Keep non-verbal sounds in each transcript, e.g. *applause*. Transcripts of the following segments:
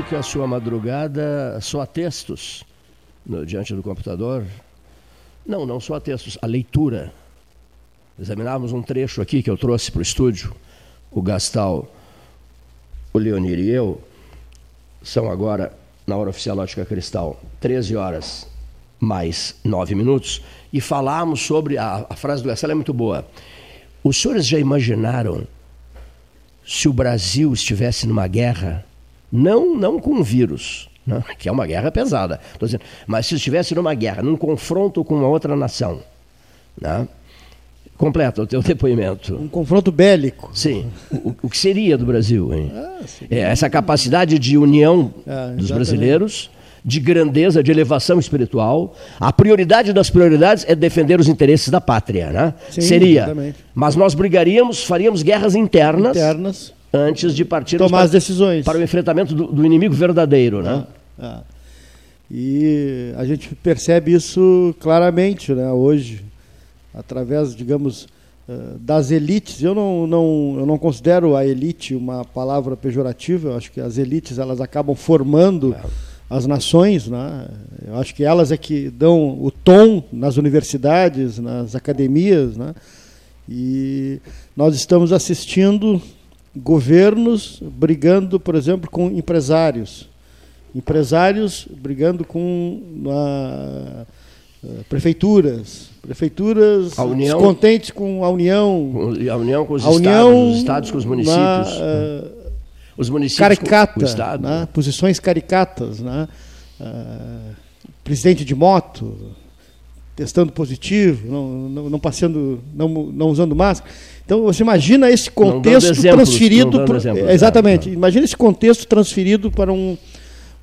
dedica a sua madrugada só a textos no, diante do computador? Não, não só a textos, a leitura. Examinávamos um trecho aqui que eu trouxe para o estúdio. O Gastal, o Leonir e eu são agora, na hora oficial Ótica Cristal, 13 horas mais 9 minutos, e falámos sobre. A, a frase do Gastal é muito boa. Os senhores já imaginaram se o Brasil estivesse numa guerra? Não, não com um vírus, né, que é uma guerra pesada, dizendo, mas se estivesse numa guerra, num confronto com uma outra nação. Né, Completa o teu *laughs* depoimento. Um confronto bélico. Sim. O, o que seria do Brasil? Hein? Ah, é, essa capacidade de união ah, dos brasileiros, de grandeza, de elevação espiritual. A prioridade das prioridades é defender os interesses da pátria, né? Sim, seria. Exatamente. Mas nós brigaríamos, faríamos guerras internas. Internas. Antes de partir tomar para, as decisões para o enfrentamento do, do inimigo verdadeiro, né? Ah, ah. E a gente percebe isso claramente, né? Hoje através, digamos, eh, das elites. Eu não, não, eu não considero a elite uma palavra pejorativa. Eu acho que as elites elas acabam formando as nações. Né? Eu acho que elas é que dão o tom nas universidades, nas academias. Né? E nós estamos assistindo governos brigando, por exemplo, com empresários. Empresários brigando com uh, prefeituras, prefeituras União, descontentes com a União. A União com os a União, estados, os estados com os municípios. Na, uh, os municípios caricata, com o Estado. Né? posições caricatas. Né? Uh, presidente de moto, testando positivo, não, não, não passando, não, não usando máscara. Então você imagina esse contexto exemplos, transferido. Pro, exemplos, exatamente. É, Imagina esse contexto transferido para um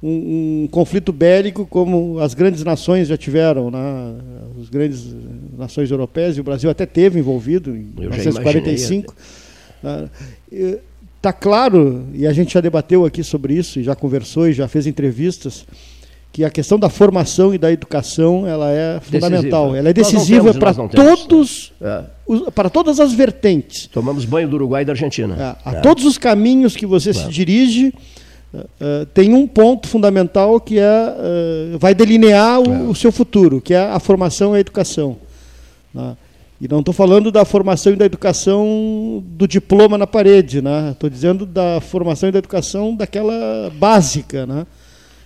um, um, conflito bélico como as grandes nações já tiveram, né? as grandes nações europeias, e o Brasil até teve envolvido em 1945. Está claro, e a gente já debateu aqui sobre isso, e já conversou e já fez entrevistas, que a questão da formação e da educação ela é fundamental. Ela é decisiva para todos, é. Para todas as vertentes. Tomamos banho do Uruguai e da Argentina. É, a é. todos os caminhos que você se dirige, Uh, tem um ponto fundamental que é uh, vai delinear o, é. o, seu futuro, que é a formação e a educação. Né? E não estou falando da formação e da educação do diploma na parede, estou né? dizendo da formação e da educação daquela básica, né?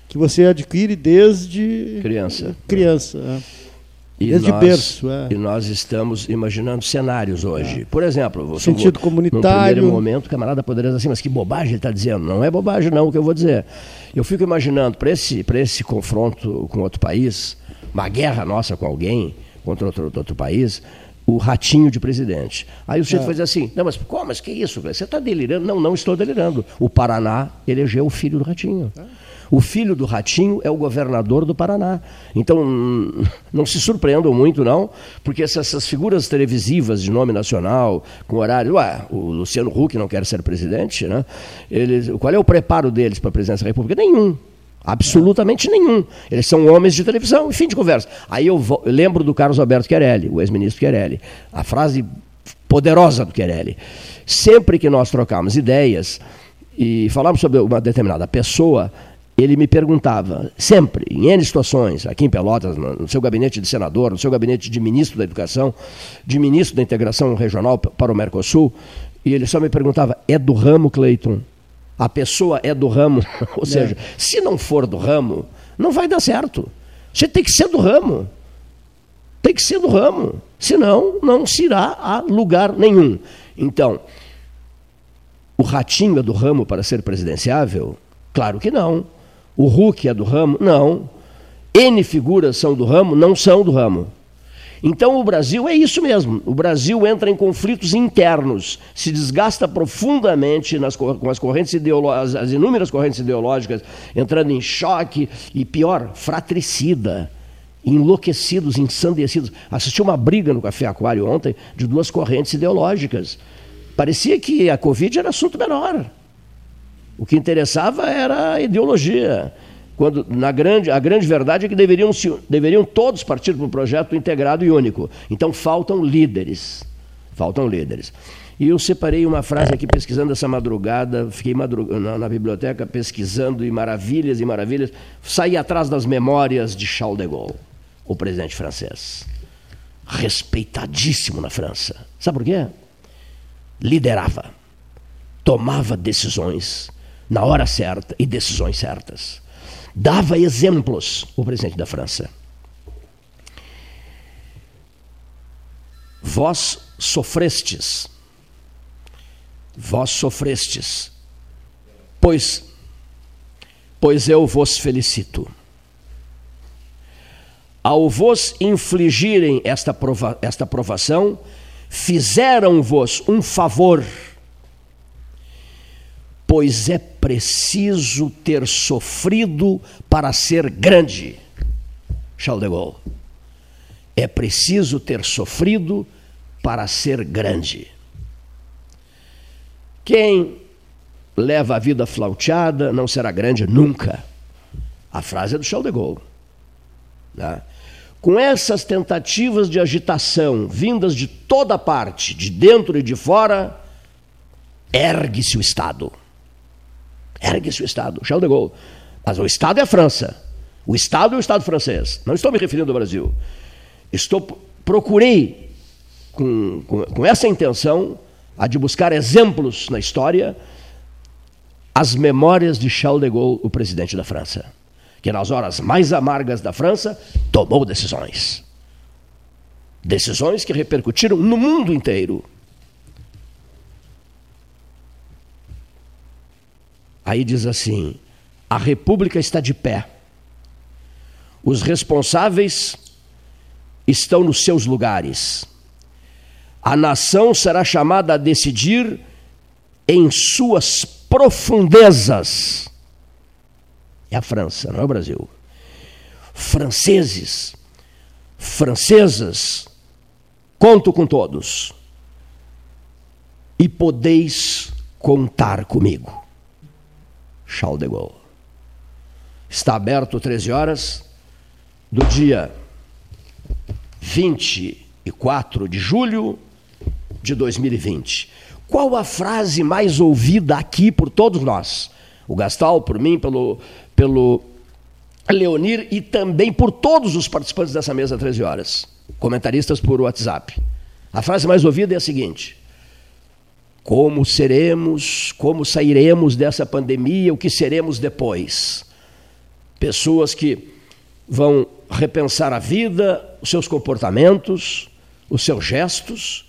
que você adquire desde criança. criança né? E Desde nós, berço, é. E nós estamos imaginando cenários hoje. É. Por exemplo, sentido vou, comunitário. No primeiro momento, o camarada poderia dizer assim, mas que bobagem ele está dizendo. Não é bobagem, não, o que eu vou dizer. Eu fico imaginando, para esse, esse confronto com outro país, uma guerra nossa com alguém, contra outro, outro país, o ratinho de presidente. Aí o sujeito é. vai dizer assim, não, mas como, mas que isso? Você está delirando? Não, não estou delirando. O Paraná elegeu o filho do ratinho. É. O filho do Ratinho é o governador do Paraná. Então, não se surpreendam muito, não, porque essas, figuras televisivas de nome nacional, com horário. Ué, o Luciano Huck não quer ser presidente, né? Eles, qual é o preparo deles para a presidência da República? Nenhum. Absolutamente nenhum. Eles são homens de televisão, fim de conversa. Aí eu, vou, eu lembro do Carlos Alberto Querelli, o ex-ministro Querelli. A frase poderosa do Querelli. Sempre que nós trocamos ideias e falamos sobre uma determinada pessoa, ele me perguntava, sempre, em N situações, aqui em Pelotas, no seu gabinete de senador, no seu gabinete de ministro da Educação, de ministro da Integração Regional para o Mercosul, e ele só me perguntava: é do ramo, Cleiton? A pessoa é do ramo? *laughs* Ou seja, é. se não for do ramo, não vai dar certo. Você tem que ser do ramo. Tem que ser do ramo. Senão, não se irá a lugar nenhum. Então, o ratinho é do ramo para ser presidenciável? Claro que não. O Hulk é do ramo? Não. N figuras são do ramo? Não são do ramo. Então o Brasil é isso mesmo. O Brasil entra em conflitos internos, se desgasta profundamente nas, com as correntes ideológicas, as inúmeras correntes ideológicas, entrando em choque e pior, fratricida, enlouquecidos, ensandecidos. Assisti uma briga no Café Aquário ontem de duas correntes ideológicas. Parecia que a Covid era assunto menor. O que interessava era a ideologia. Quando, na grande, a grande verdade é que deveriam, deveriam todos partir para um projeto integrado e único. Então faltam líderes. Faltam líderes. E eu separei uma frase aqui pesquisando essa madrugada, fiquei madrug... na, na, biblioteca pesquisando e maravilhas e maravilhas, saí atrás das memórias de Charles de Gaulle, o presidente francês. Respeitadíssimo na França. Sabe por quê? Liderava, tomava decisões na hora certa e decisões certas. Dava exemplos, o presidente da França. Vós sofrestes vós sofrestes, pois, pois eu vos felicito. Ao vos infligirem esta, prova, esta provação, fizeram-vos um favor, pois é preciso ter sofrido para ser grande. Charles de Gaulle. É preciso ter sofrido para ser grande. Quem leva a vida flauteada não será grande nunca. A frase é do Charles de Gaulle. Né? Com essas tentativas de agitação vindas de toda parte, de dentro e de fora, ergue-se o Estado. Ergue-se o Estado. Charles de Gaulle. Mas o Estado é a França. O Estado é o Estado francês. Não estou me referindo ao Brasil. Estou, procurei, com, com, com essa intenção, a de buscar exemplos na história, as memórias de Charles de Gaulle, o presidente da França, que nas horas mais amargas da França tomou decisões. Decisões que repercutiram no mundo inteiro. Aí diz assim: a República está de pé. Os responsáveis estão nos seus lugares a nação será chamada a decidir em suas profundezas. É a França, não é o Brasil. Franceses, francesas, conto com todos. E podeis contar comigo. Charles de Gaulle. Está aberto 13 horas do dia 24 de julho de 2020. Qual a frase mais ouvida aqui por todos nós? O Gastal, por mim, pelo, pelo Leonir e também por todos os participantes dessa mesa 13 horas, comentaristas por WhatsApp. A frase mais ouvida é a seguinte: Como seremos, como sairemos dessa pandemia, o que seremos depois? Pessoas que vão repensar a vida, os seus comportamentos, os seus gestos,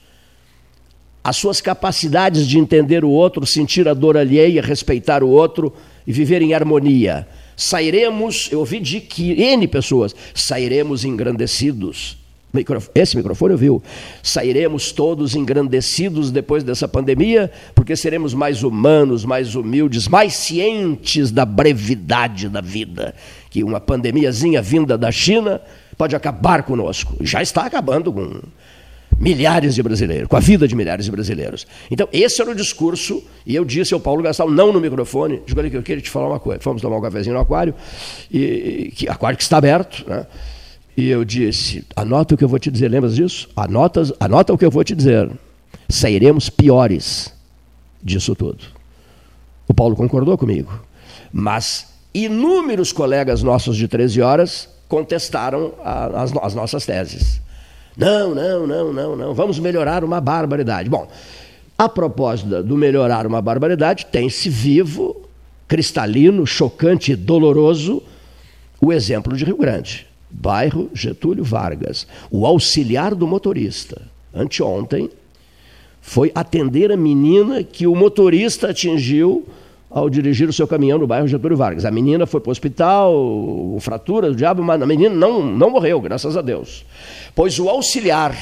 as suas capacidades de entender o outro, sentir a dor alheia, respeitar o outro e viver em harmonia. Sairemos, eu ouvi de que N pessoas, sairemos engrandecidos. Esse microfone ouviu. Sairemos todos engrandecidos depois dessa pandemia, porque seremos mais humanos, mais humildes, mais cientes da brevidade da vida. Que uma pandemiazinha vinda da China pode acabar conosco. Já está acabando com milhares de brasileiros, com a vida de milhares de brasileiros. Então, esse era o discurso, e eu disse ao Paulo Gastal, não no microfone, digo que eu queria te falar uma coisa. Fomos tomar um cafezinho no aquário, e, que, aquário que está aberto, né? E eu disse, anota o que eu vou te dizer, lembras disso? Anota, anota o que eu vou te dizer. Sairemos piores disso tudo. O Paulo concordou comigo. Mas inúmeros colegas nossos de 13 horas contestaram a, as, as nossas teses. Não, não, não, não, não. Vamos melhorar uma barbaridade. Bom, a propósito do melhorar uma barbaridade, tem-se vivo, cristalino, chocante e doloroso o exemplo de Rio Grande, bairro Getúlio Vargas. O auxiliar do motorista, anteontem, foi atender a menina que o motorista atingiu ao dirigir o seu caminhão no bairro Getúlio Vargas. A menina foi para o hospital, fratura do diabo, mas a menina não, não morreu, graças a Deus. Pois o auxiliar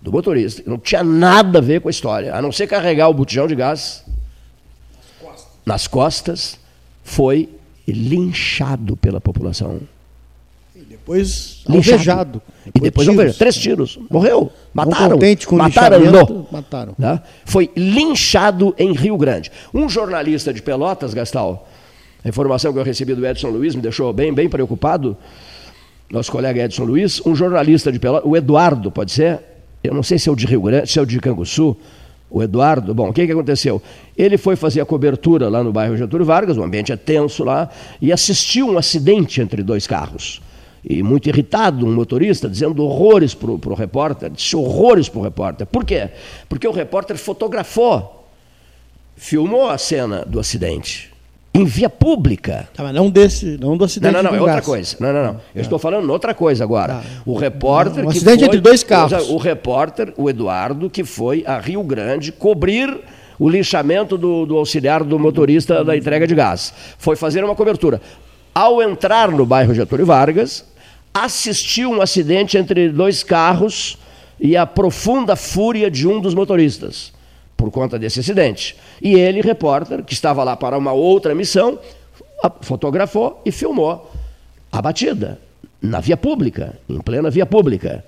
do motorista não tinha nada a ver com a história, a não ser carregar o botijão de gás nas costas foi linchado pela população. Depois alvejado. E depois tiros. três tiros. Morreu. Mataram. Com mataram no. Mataram. Né? Foi linchado em Rio Grande. Um jornalista de Pelotas, Gastal, a informação que eu recebi do Edson Luiz me deixou bem, bem preocupado. Nosso colega Edson Luiz, um jornalista de Pelotas, o Eduardo, pode ser? eu não sei se é o de Rio Grande, se é o de Canguçu, o Eduardo, bom, o que, que aconteceu? Ele foi fazer a cobertura lá no bairro Getúlio Vargas, o ambiente é tenso lá, e assistiu um acidente entre dois carros. E muito irritado, um motorista dizendo horrores para o repórter, disse horrores para o repórter. Por quê? Porque o repórter fotografou, filmou a cena do acidente em via pública. Tá, mas não desse, não do acidente. Não, não, não, é outra coisa. Não, não, não. Eu tá. estou falando outra coisa agora. Tá. O repórter. Um acidente foi, entre dois carros. O repórter, o Eduardo, que foi a Rio Grande cobrir o lixamento do, do auxiliar do motorista da entrega de gás. Foi fazer uma cobertura. Ao entrar no bairro Getúlio Vargas, assistiu um acidente entre dois carros e a profunda fúria de um dos motoristas por conta desse acidente. E ele, repórter, que estava lá para uma outra missão, fotografou e filmou a batida na via pública, em plena via pública.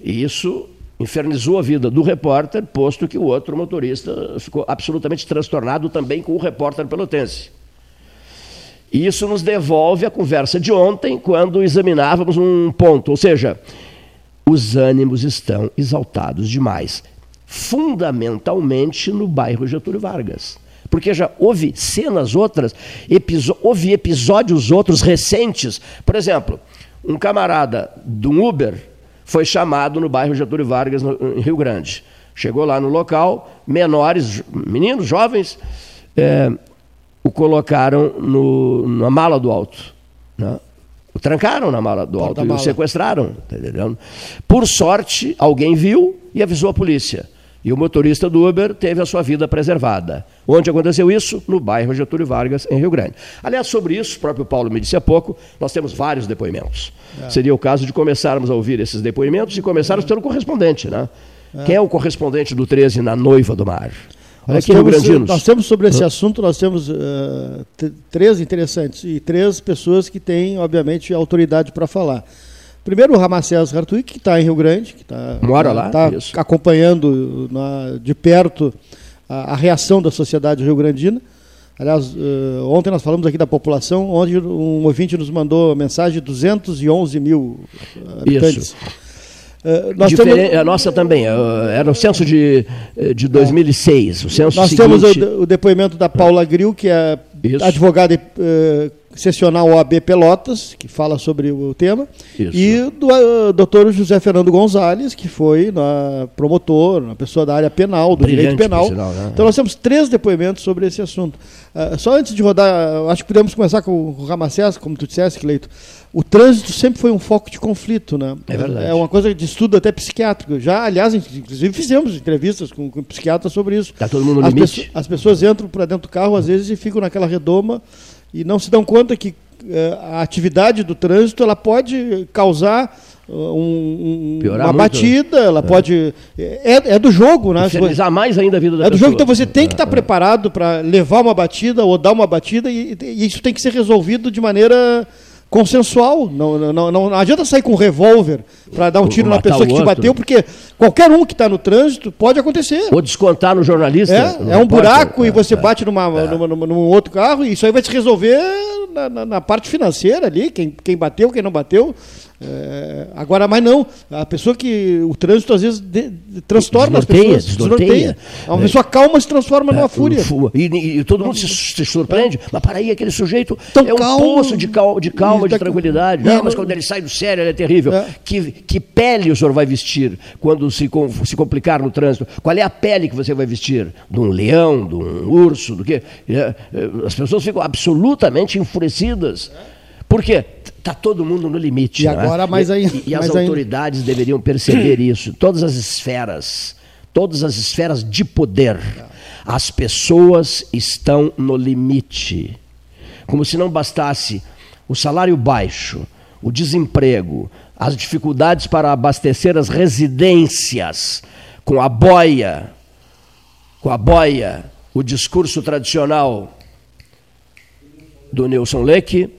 E isso infernizou a vida do repórter, posto que o outro motorista ficou absolutamente transtornado também com o repórter pelotense. E isso nos devolve a conversa de ontem, quando examinávamos um ponto, ou seja, os ânimos estão exaltados demais fundamentalmente no bairro Getúlio Vargas. Porque já houve cenas outras, houve episódios outros recentes. Por exemplo, um camarada do Uber foi chamado no bairro Getúlio Vargas, no, em Rio Grande. Chegou lá no local, menores, meninos, jovens, é, o colocaram no, na mala do alto. Né? O trancaram na mala do alto e o sequestraram. Tá Por sorte, alguém viu e avisou a polícia. E o motorista do Uber teve a sua vida preservada. Onde aconteceu isso? No bairro Getúlio Vargas, em Rio Grande. Aliás, sobre isso, o próprio Paulo me disse há pouco, nós temos vários depoimentos. É. Seria o caso de começarmos a ouvir esses depoimentos e começarmos pelo correspondente, né? É. Quem é o correspondente do 13 na Noiva do Mar? Nós temos, nós temos, sobre esse assunto, nós temos uh, três interessantes e três pessoas que têm, obviamente, autoridade para falar. Primeiro o Ramacés Hartwig, que está em Rio Grande, que está Mora lá, tá acompanhando na, de perto a, a, reação da sociedade rio-grandina. Aliás, uh, ontem nós falamos aqui da população, onde um ouvinte nos mandou mensagem de 211 mil habitantes. Isso. Uh, temos... A nossa também, era o censo de, de 2006. O censo nós seguinte... temos o, o, depoimento da Paula Gril, que é Isso. advogada uh, sessional OAB Pelotas, que fala sobre o tema, Isso. e do uh, doutor José Fernando Gonzalez, que foi na, promotor, uma pessoa da área penal, do Brilhante, direito penal. Sinal, né? Então nós temos três depoimentos sobre esse assunto. Uh, só antes de rodar, acho que podemos começar com o Ramacés, como tu disseste, Cleito. O trânsito sempre foi um foco de conflito, né? É verdade. É uma coisa de estudo até psiquiátrico. Já, aliás, inclusive fizemos entrevistas com, com psiquiatras sobre isso. Está todo mundo no as limite. as pessoas entram para dentro do carro, às vezes, e ficam naquela redoma e não se dão conta que uh, a atividade do trânsito ela pode causar uh, um, uma muito. batida, ela é. pode. É, é do jogo, né? Finalizar mais ainda a vida da É do pessoa. jogo, então você tem que estar é, preparado para levar uma batida ou dar uma batida, e, e isso tem que ser resolvido de maneira consensual. Não, não, não, não adianta sair com um revólver para dar um tiro na pessoa que te bateu, porque qualquer um que está no trânsito pode acontecer. Ou descontar no jornalista. É, é um buraco e você é, bate numa, é. numa, numa, num outro carro e isso aí vai se resolver na, na, na, parte financeira ali, quem, quem bateu, quem não bateu. É, agora, mas não, a pessoa que o trânsito às vezes de, de, transtorna desnorteia, as pessoas. Desnorteia. Uma pessoa calma se transforma numa é, fúria. E, e, e, todo mundo se, se surpreende. Mas para aí, aquele sujeito Tão é um calmo, poço de, cal, de calma, de tranquilidade. Não, mas quando ele sai do sério, ele é terrível. É. Que, que pele o senhor vai vestir quando se, se complicar no trânsito? Qual é a pele que você vai vestir? De um leão, de um urso, do quê? É, é, as pessoas ficam absolutamente enfurecidas. Por quê? Está todo mundo no limite. E é? agora, mais ainda. E, e as autoridades ainda. deveriam perceber *clears throat* isso. Todas as esferas, todas as esferas de poder, as pessoas estão no limite. Como se não bastasse o salário baixo, o desemprego, as dificuldades para abastecer as residências, com a boia, com a boia, o discurso tradicional do Nelson Leque,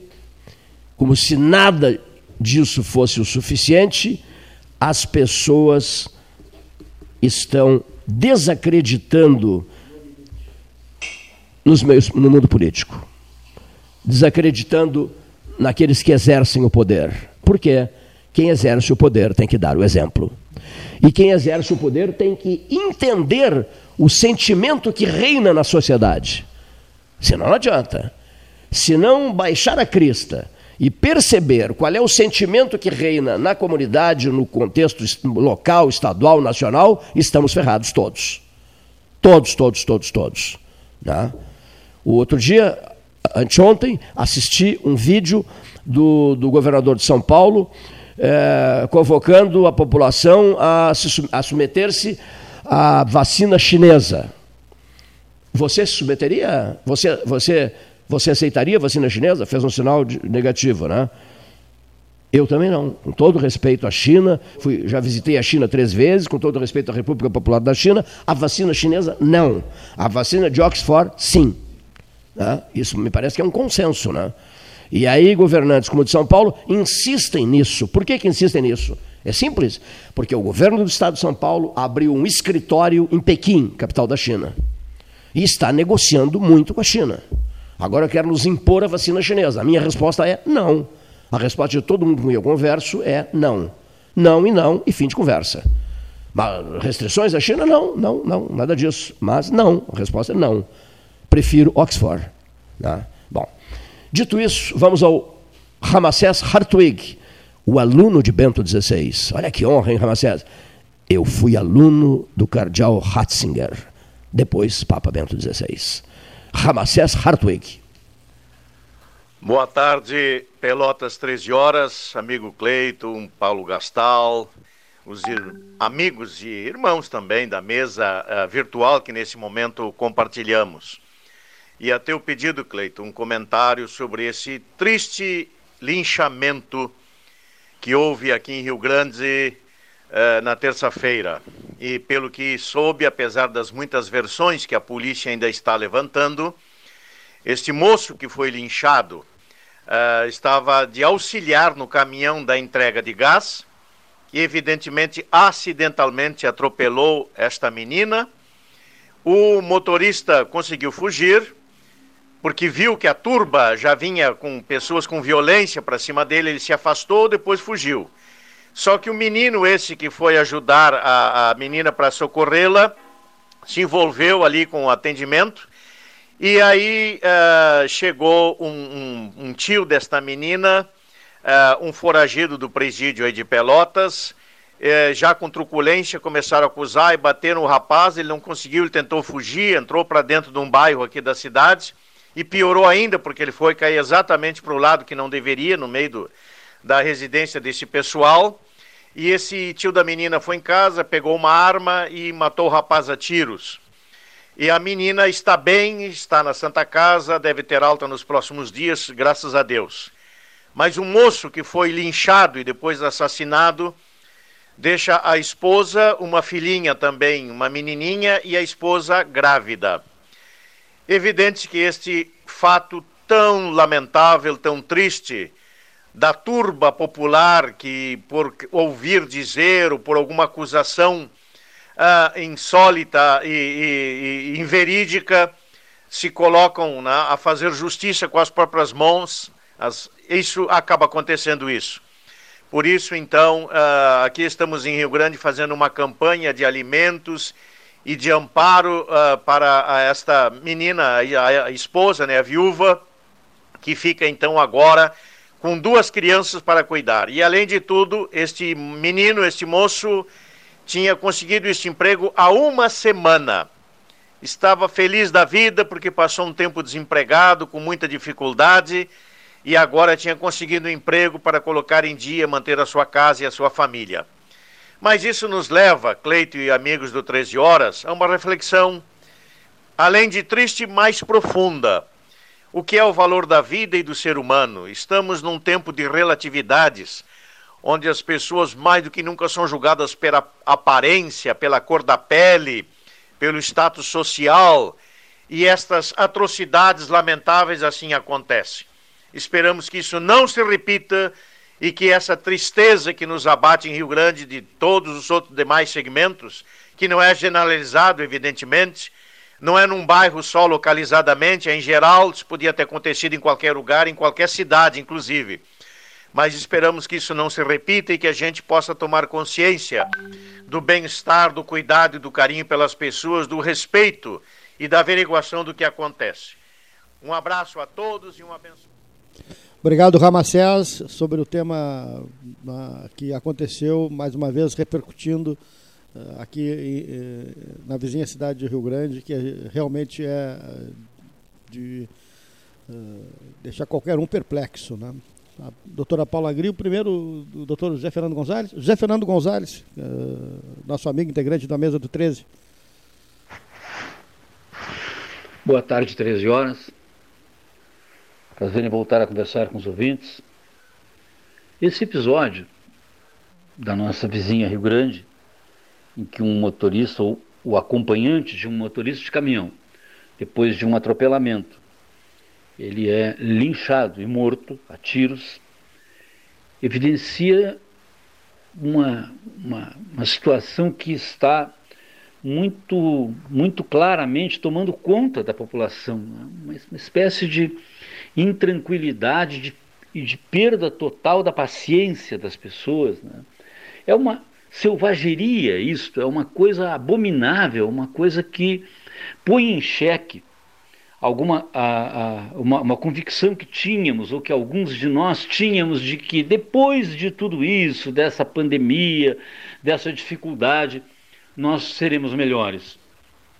como se nada disso fosse o suficiente, as pessoas estão desacreditando nos meios, no mundo político, desacreditando naqueles que exercem o poder. Por quê? quem exerce o poder tem que dar o exemplo. E quem exerce o poder tem que entender o sentimento que reina na sociedade. Senão não adianta. Se não baixar a crista e perceber qual é o sentimento que reina na comunidade, no contexto local, estadual, nacional, estamos ferrados todos. Todos, todos, todos, todos. Né? O outro dia, anteontem, assisti um vídeo do, do governador de São Paulo é, convocando a população a, se, a submeter-se à vacina chinesa. Você se submeteria? Você, você, você aceitaria a vacina chinesa? Fez um sinal negativo, né? Eu também não. Com todo respeito à China, fui, já visitei a China três vezes, com todo respeito à República Popular da China, a vacina chinesa, não. A vacina de Oxford, sim. Né? Isso me parece que é um consenso, né? E aí, governantes como o de São Paulo insistem nisso. Por que, que insistem nisso? É simples, porque o governo do estado de São Paulo abriu um escritório em Pequim, capital da China, e está negociando muito com a China. Agora quer nos impor a vacina chinesa. A minha resposta é não. A resposta de todo mundo com quem eu converso é não. Não e não, e fim de conversa. Mas restrições à China? Não, não, não, nada disso. Mas não, a resposta é não. Prefiro Oxford. Né? Bom, Dito isso, vamos ao Ramacés Hartwig, o aluno de Bento XVI. Olha que honra, hein, Ramacés? Eu fui aluno do cardeal Ratzinger, depois Papa Bento XVI. Ramacés Hartwig. Boa tarde, Pelotas 13 horas, amigo Cleiton, Paulo Gastal, os amigos e irmãos também da mesa uh, virtual que nesse momento compartilhamos. E a teu pedido, Cleiton, um comentário sobre esse triste linchamento que houve aqui em Rio Grande eh, na terça-feira. E pelo que soube, apesar das muitas versões que a polícia ainda está levantando, este moço que foi linchado eh, estava de auxiliar no caminhão da entrega de gás e, evidentemente, acidentalmente atropelou esta menina. O motorista conseguiu fugir porque viu que a turba já vinha com pessoas com violência para cima dele, ele se afastou, depois fugiu. Só que o menino esse que foi ajudar a, a menina para socorrê-la, se envolveu ali com o atendimento, e aí uh, chegou um, um, um, tio desta menina, uh, um foragido do presídio aí de Pelotas, uh, já com truculência começaram a acusar e bater no rapaz, ele não conseguiu, ele tentou fugir, entrou para dentro de um bairro aqui da cidade, e piorou ainda porque ele foi cair exatamente para o lado que não deveria, no meio do, da residência desse pessoal. E esse tio da menina foi em casa, pegou uma arma e matou o rapaz a tiros. E a menina está bem, está na Santa Casa, deve ter alta nos próximos dias, graças a Deus. Mas o moço que foi linchado e depois assassinado deixa a esposa, uma filhinha também, uma menininha e a esposa grávida. Evidente que este fato tão lamentável, tão triste, da turba popular que, por ouvir dizer ou por alguma acusação uh, insólita e, e, e, inverídica, se colocam né, a fazer justiça com as próprias mãos, as, isso acaba acontecendo isso. Por isso, então, uh, aqui estamos em Rio Grande fazendo uma campanha de alimentos e de amparo uh, para esta menina, a, a, esposa, né, a viúva, que fica então agora com duas crianças para cuidar. E além de tudo, este menino, este moço, tinha conseguido este emprego há uma semana. Estava feliz da vida porque passou um tempo desempregado, com muita dificuldade, e agora tinha conseguido um emprego para colocar em dia, manter a sua casa e a sua família. Mas isso nos leva, Cleito e amigos do 13 Horas, a uma reflexão, além de triste, mais profunda. O que é o valor da vida e do ser humano? Estamos num tempo de relatividades, onde as pessoas mais do que nunca são julgadas pela aparência, pela cor da pele, pelo status social, e estas atrocidades lamentáveis assim acontecem. Esperamos que isso não se repita e que essa tristeza que nos abate em Rio Grande de todos os outros demais segmentos, que não é generalizado, evidentemente, não é num bairro só localizadamente, é em geral, isso podia ter acontecido em qualquer lugar, em qualquer cidade, inclusive. mas esperamos que isso não se repita e que a gente possa tomar consciência do bem-estar, do cuidado e do carinho pelas pessoas, do respeito e da averiguação do que acontece. Um abraço a todos e um abençoado. Obrigado, Ramacés, sobre o tema uh, que aconteceu, mais uma vez repercutindo aqui uh, na vizinha cidade de Rio Grande, que realmente é de deixar qualquer um perplexo. Né? A doutora Paula Grio, primeiro o doutor José Fernando Gonzalez. José Fernando Gonzalez, nosso amigo integrante da mesa do 13. Boa tarde, 13 horas. Prazer em voltar a conversar com os ouvintes. Esse episódio da nossa vizinha Rio Grande, em que um motorista ou o acompanhante de um motorista de caminhão, depois de um atropelamento, ele é linchado e morto a tiros, evidencia uma, uma, uma situação que está muito, muito claramente tomando conta da população, né? uma, uma espécie de intranquilidade de, e de perda total da paciência das pessoas. Né? É uma selvageria isto, é uma coisa abominável, uma coisa que põe em xeque alguma a, a, uma, uma, convicção que tínhamos, ou que alguns de nós tínhamos, de que depois de tudo isso, dessa pandemia, dessa dificuldade, nós seremos melhores.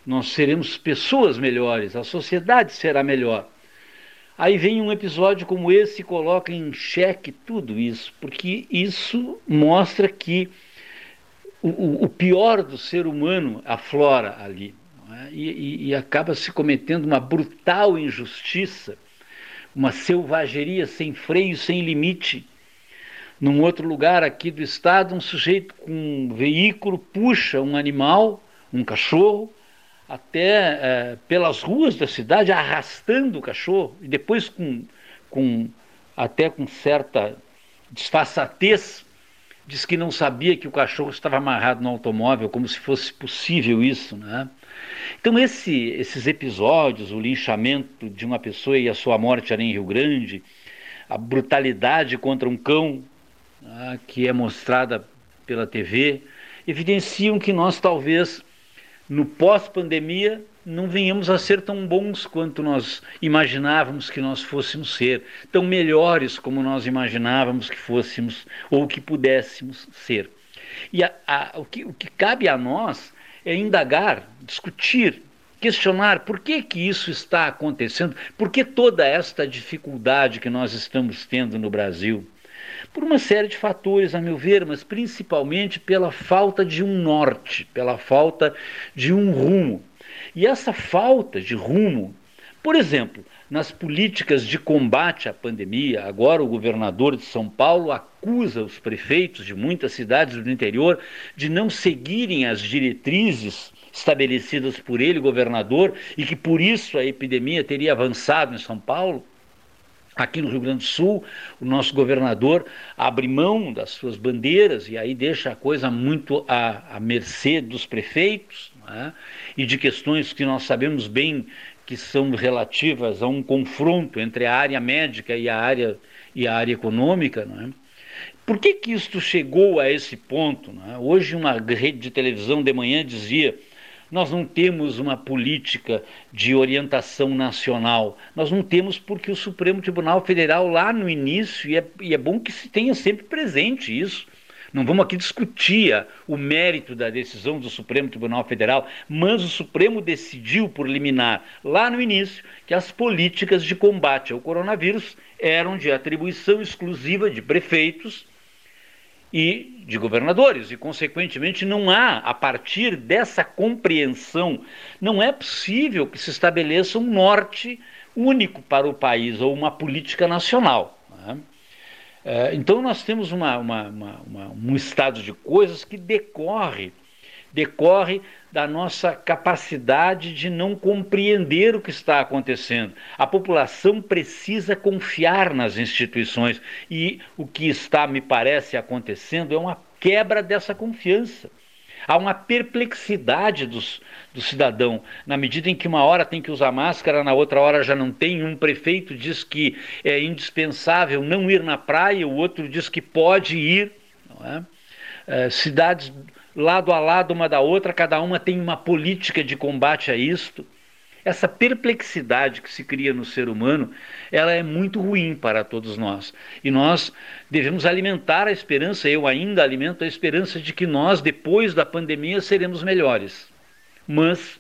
Nós seremos pessoas melhores, a sociedade será melhor. Aí vem um episódio como esse e coloca em xeque tudo isso, porque isso mostra que o, o pior do ser humano aflora ali. É? E, e, e acaba se cometendo uma brutal injustiça, uma selvageria sem freio, sem limite. Num outro lugar aqui do estado, um sujeito com um veículo puxa um animal, um cachorro, até é, pelas ruas da cidade, arrastando o cachorro, e depois com, com até com certa disfarçatez, diz que não sabia que o cachorro estava amarrado no automóvel, como se fosse possível isso. Né? Então, esse, esses episódios, o linchamento de uma pessoa e a sua morte ali em Rio Grande, a brutalidade contra um cão, né, que é mostrada pela TV, evidenciam que nós talvez no pós-pandemia não venhamos a ser tão bons quanto nós imaginávamos que nós fôssemos ser, tão melhores como nós imaginávamos que fôssemos ou que pudéssemos ser. E a, a, o, que, o que cabe a nós é indagar, discutir, questionar por que, que isso está acontecendo, por que toda esta dificuldade que nós estamos tendo no Brasil por uma série de fatores, a meu ver, mas principalmente pela falta de um norte, pela falta de um rumo. E essa falta de rumo, por exemplo, nas políticas de combate à pandemia, agora o governador de São Paulo acusa os prefeitos de muitas cidades do interior de não seguirem as diretrizes estabelecidas por ele, governador, e que por isso a epidemia teria avançado em São Paulo. Aqui no Rio Grande do Sul, o nosso governador abre mão das suas bandeiras e aí deixa a coisa muito à, à mercê dos prefeitos né? e de questões que nós sabemos bem que são relativas a um confronto entre a área médica e a área, e a área econômica. Né? Por que, que isto chegou a esse ponto? Né? Hoje, uma rede de televisão de manhã dizia nós não temos uma política de orientação nacional. Nós não temos porque o Supremo Tribunal Federal, lá no início, e é, e é bom que se tenha sempre presente isso. Não vamos aqui discutir o mérito da decisão do Supremo Tribunal Federal, mas o Supremo decidiu por liminar lá no início que as políticas de combate ao coronavírus eram de atribuição exclusiva de prefeitos e de governadores, e consequentemente não há, a partir dessa compreensão, não é possível que se estabeleça um norte único para o país ou uma política nacional. É, então nós temos uma, uma, uma, um estado de coisas que decorre decorre da nossa capacidade de não compreender o que está acontecendo. A população precisa confiar nas instituições e o que está, me parece, acontecendo é uma quebra dessa confiança. Há uma perplexidade dos, do cidadão, na medida em que uma hora tem que usar máscara, na outra hora já não tem. Um prefeito diz que é indispensável não ir na praia, o outro diz que pode ir. É? É, cidades lado a lado uma da outra, cada uma tem uma política de combate a isto. Essa perplexidade que se cria no ser humano, ela é muito ruim para todos nós. E nós devemos alimentar a esperança, eu ainda alimento a esperança de que nós, depois da pandemia, seremos melhores. Mas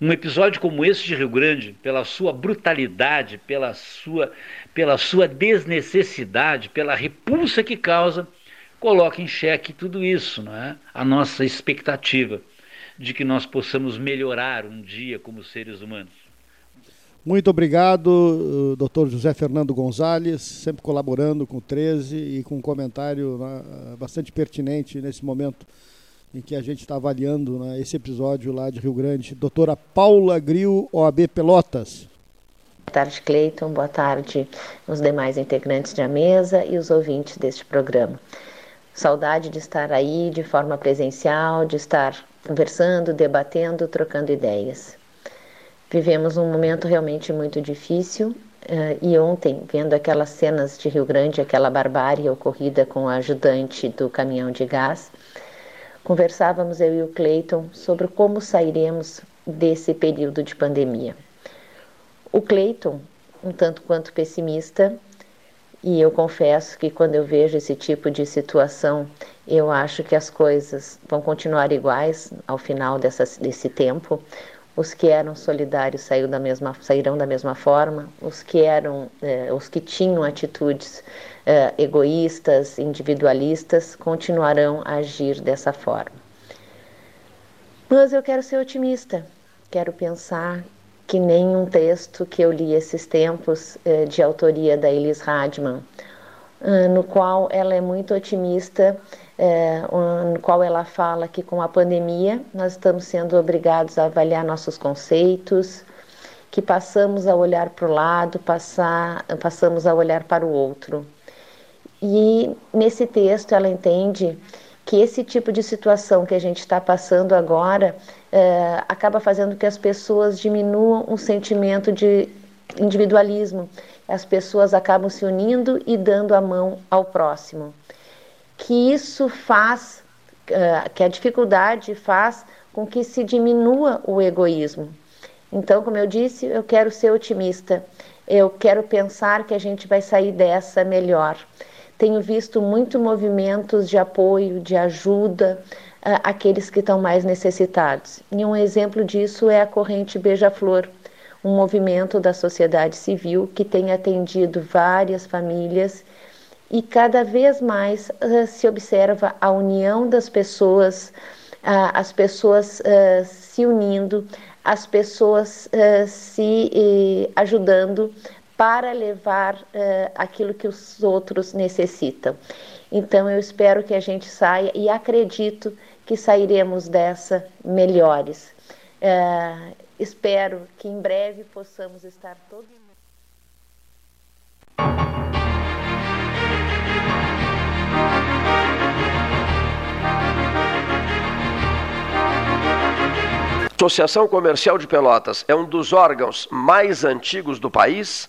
um episódio como esse de Rio Grande, pela sua brutalidade, pela sua, pela sua desnecessidade, pela repulsa que causa, coloca em xeque tudo isso, não é? A nossa expectativa de que nós possamos melhorar um dia como seres humanos. Muito obrigado, eh, Dr. José Fernando Gonzalez, sempre colaborando com o 13 e com um comentário né, bastante pertinente nesse momento em que a gente está avaliando né, esse episódio lá de Rio Grande. Doutora Paula Gril, OAB Pelotas. Boa tarde, Cleiton. Boa tarde, os demais integrantes da mesa e os ouvintes deste programa. Saudade de estar aí de forma presencial, de estar conversando, debatendo, trocando ideias. Vivemos um momento realmente muito difícil uh, e ontem, vendo aquelas cenas de Rio Grande, aquela barbárie ocorrida com a ajudante do caminhão de gás, conversávamos eu e o Cleiton sobre como sairemos desse período de pandemia. O Cleiton, um tanto quanto pessimista, e eu confesso que quando eu vejo esse tipo de situação, eu acho que as coisas vão continuar iguais ao final dessa, desse tempo. Os que eram solidários saíram da mesma, sairão da mesma forma, os que eram, eh, os que tinham atitudes eh, egoístas, individualistas, continuarão a agir dessa forma. Mas eu quero ser otimista, quero pensar que nem um texto que eu li esses tempos, eh, de autoria da Elis Radman, eh, no qual ela é muito otimista, eh, no qual ela fala que com a pandemia nós estamos sendo obrigados a avaliar nossos conceitos, que passamos a olhar para o lado, passar, passamos a olhar para o outro. E nesse texto ela entende que esse tipo de situação que a gente está passando agora é, acaba fazendo que as pessoas diminuam um sentimento de individualismo. As pessoas acabam se unindo e dando a mão ao próximo. Que isso faz, é, que a dificuldade faz com que se diminua o egoísmo. Então, como eu disse, eu quero ser otimista. Eu quero pensar que a gente vai sair dessa melhor. Tenho visto muito movimentos de apoio, de ajuda, aqueles que estão mais necessitados. E um exemplo disso é a corrente Beija-Flor, um movimento da sociedade civil que tem atendido várias famílias e cada vez mais uh, se observa a união das pessoas, uh, as pessoas uh, se unindo, as pessoas se ajudando para levar aquilo que os outros necessitam. Então eu espero que a gente saia e acredito que sairemos dessa melhores. É, espero que em breve possamos estar todos. Associação Comercial de Pelotas é um dos órgãos mais antigos do país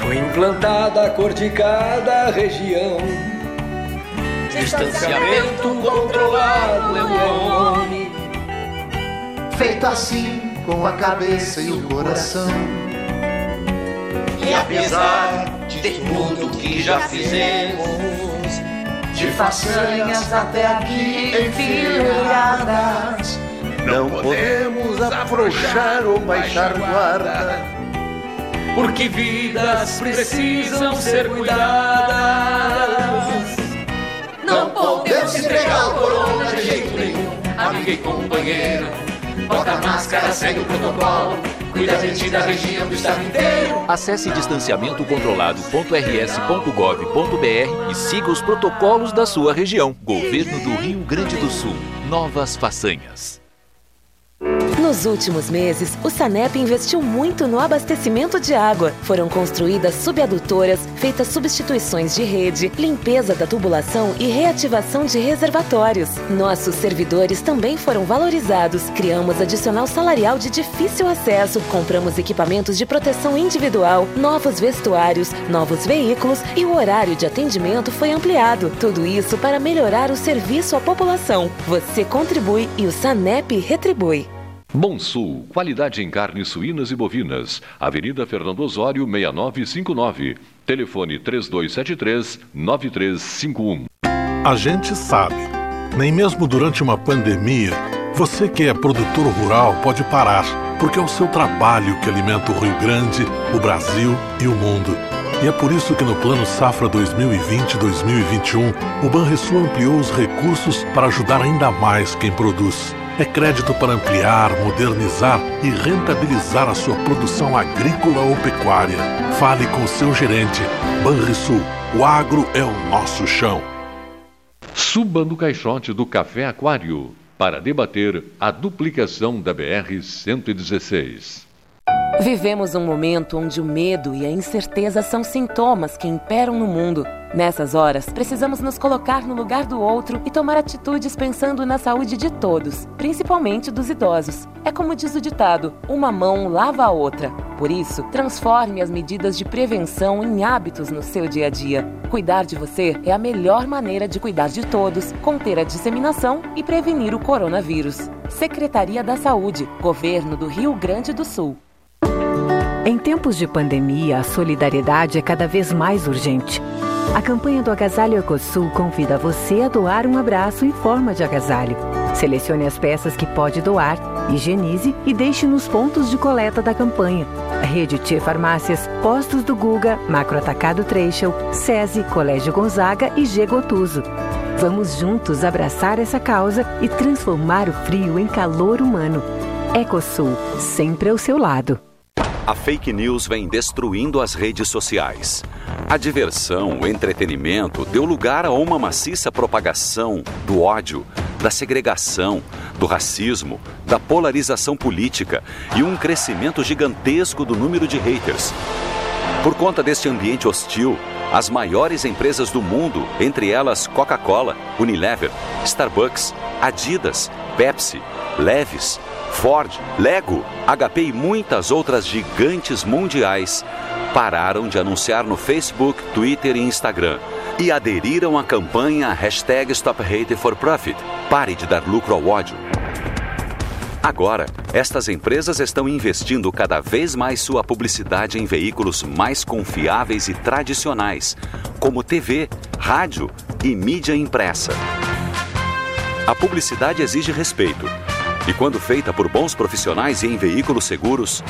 foi implantada a cor de cada região. Distanciamento controlado é o nome. Feito assim com a cabeça e o coração. E apesar de tudo que já fizemos, de façanhas até aqui enfileiradas, não podemos afrouxar ou baixar guarda porque vidas precisam ser cuidadas. Não podemos entregar o corona de jeito nenhum. amigo e companheiro. Bota a máscara, segue o protocolo. Cuida a gente da região do estado inteiro. Acesse distanciamentocontrolado.rs.gov.br e siga os protocolos da sua região. Governo do Rio Grande do Sul. Novas façanhas. Nos últimos meses, o Sanep investiu muito no abastecimento de água. Foram construídas subadutoras, feitas substituições de rede, limpeza da tubulação e reativação de reservatórios. Nossos servidores também foram valorizados. Criamos adicional salarial de difícil acesso, compramos equipamentos de proteção individual, novos vestuários, novos veículos e o horário de atendimento foi ampliado. Tudo isso para melhorar o serviço à população. Você contribui e o Sanep retribui. Bom Sul, qualidade em carnes suínas e bovinas. Avenida Fernando Osório, 6959. Telefone 3273-9351. A gente sabe, nem mesmo durante uma pandemia, você que é produtor rural pode parar, porque é o seu trabalho que alimenta o Rio Grande, o Brasil e o mundo. E é por isso que no Plano Safra 2020-2021, o Banrisul ampliou os recursos para ajudar ainda mais quem produz. É crédito para ampliar, modernizar e rentabilizar a sua produção agrícola ou pecuária. Fale com seu gerente. Banrisul, o agro é o nosso chão. Suba no caixote do Café Aquário para debater a duplicação da BR-116. Vivemos um momento onde o medo e a incerteza são sintomas que imperam no mundo. Nessas horas, precisamos nos colocar no lugar do outro e tomar atitudes pensando na saúde de todos, principalmente dos idosos. É como diz o ditado: uma mão lava a outra. Por isso, transforme as medidas de prevenção em hábitos no seu dia a dia. Cuidar de você é a melhor maneira de cuidar de todos, conter a disseminação e prevenir o coronavírus. Secretaria da Saúde, Governo do Rio Grande do Sul. Em tempos de pandemia, a solidariedade é cada vez mais urgente. A campanha do Agasalho Ecosul convida você a doar um abraço em forma de agasalho. Selecione as peças que pode doar, higienize e deixe nos pontos de coleta da campanha. Rede T Farmácias, Postos do Guga, Macro Atacado Treixel, SESI, Colégio Gonzaga e G Gotuso. Vamos juntos abraçar essa causa e transformar o frio em calor humano. Ecosul, sempre ao seu lado. A fake news vem destruindo as redes sociais. A diversão, o entretenimento deu lugar a uma maciça propagação do ódio, da segregação, do racismo, da polarização política e um crescimento gigantesco do número de haters. Por conta deste ambiente hostil, as maiores empresas do mundo, entre elas Coca-Cola, Unilever, Starbucks, Adidas, Pepsi, Levis, Ford, Lego, HP e muitas outras gigantes mundiais pararam de anunciar no Facebook, Twitter e Instagram e aderiram à campanha hashtag Stop Hate for Profit. Pare de dar lucro ao ódio. Agora, estas empresas estão investindo cada vez mais sua publicidade em veículos mais confiáveis e tradicionais, como TV, rádio e mídia impressa. A publicidade exige respeito e quando feita por bons profissionais e em veículos seguros,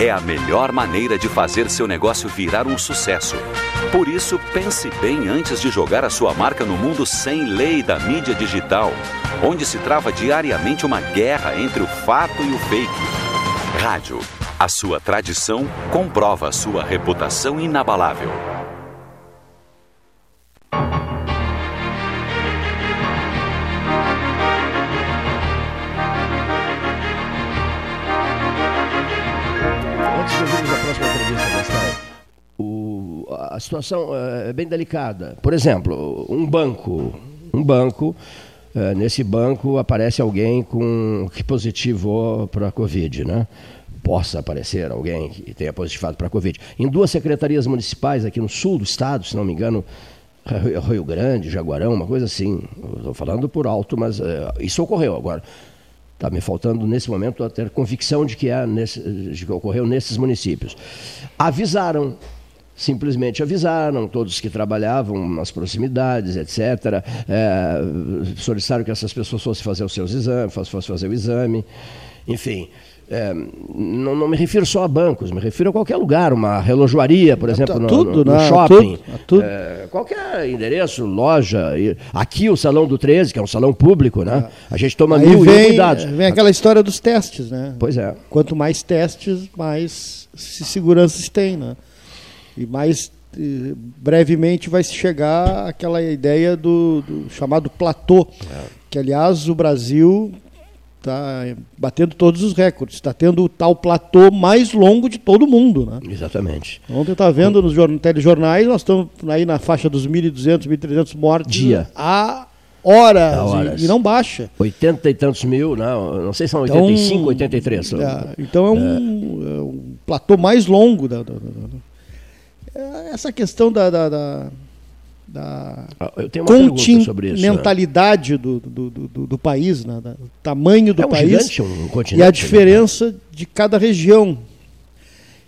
é a melhor maneira de fazer seu negócio virar um sucesso. Por isso, pense bem antes de jogar a sua marca no mundo sem lei da mídia digital, onde se trava diariamente uma guerra entre o fato e o fake. Rádio. A sua tradição comprova sua reputação inabalável. A situação é bem delicada. Por exemplo, um banco, um banco, é, nesse banco aparece alguém com que positivou para a Covid, né? Possa aparecer alguém que tenha positivado para a Covid. Em duas secretarias municipais aqui no sul do estado, se não me engano, Rio Grande, Jaguarão, uma coisa assim. Estou falando por alto, mas é, isso ocorreu agora. Está me faltando nesse momento a ter convicção de que, é nesse, de que ocorreu nesses municípios. Avisaram simplesmente avisaram todos que trabalhavam nas proximidades, etc. É, solicitaram que essas pessoas fossem fazer os seus exames, fossem fazer o exame, enfim. é, não, não, me refiro só a bancos, me refiro a qualquer lugar, uma relojoaria, por exemplo, no, tudo, no, no né? shopping. Tudo, tudo. É, qualquer endereço, loja. Aqui o Salão do 13, que é um salão público, né? A gente toma Aí mil vem, cuidados. Vem aquela história dos testes, né? Pois é. Quanto mais testes, mais segurança se tem, né? E mais brevemente vai se chegar àquela ideia do, do chamado platô, é. que aliás o Brasil está batendo todos os recordes, está tendo o tal platô mais longo de todo mundo. Né? Exatamente. Ontem eu estava vendo nos telejornais, nós estamos aí na faixa dos 1.200, 1.300 mortes Dia. a horas, horas. E, e, não baixa. 80 e tantos mil, não, não sei se são 85, então, 83. É, então é um, é. é um, platô mais longo. Da, da, da, essa questão da, da, da da ah, continentalidade do, do, do, do, país, né? do tamanho do é um país gigante, um e a diferença né? de cada região.